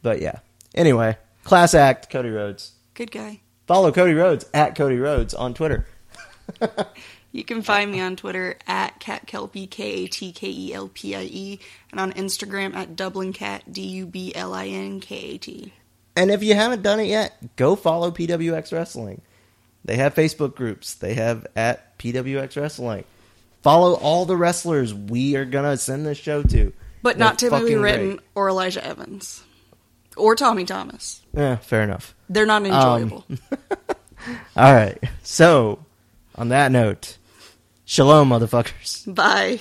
but yeah. Anyway, class act, Cody Rhodes. Good guy. Follow Cody Rhodes at Cody Rhodes on Twitter. (laughs) You can find me on Twitter at Kat katkelpie, K A T K E L P I E, and on Instagram at Dublin Kat, D U B L I N K A T. And if you haven't done it yet, go follow PWX Wrestling. They have Facebook groups. They have at PWX Wrestling. Follow all the wrestlers we are gonna send this show to. But They're not Timothy great. or Elijah Evans. Or Tommy Thomas. Yeah, fair enough. They're not um, enjoyable. (laughs) All right. So, on that note, shalom, motherfuckers. Bye.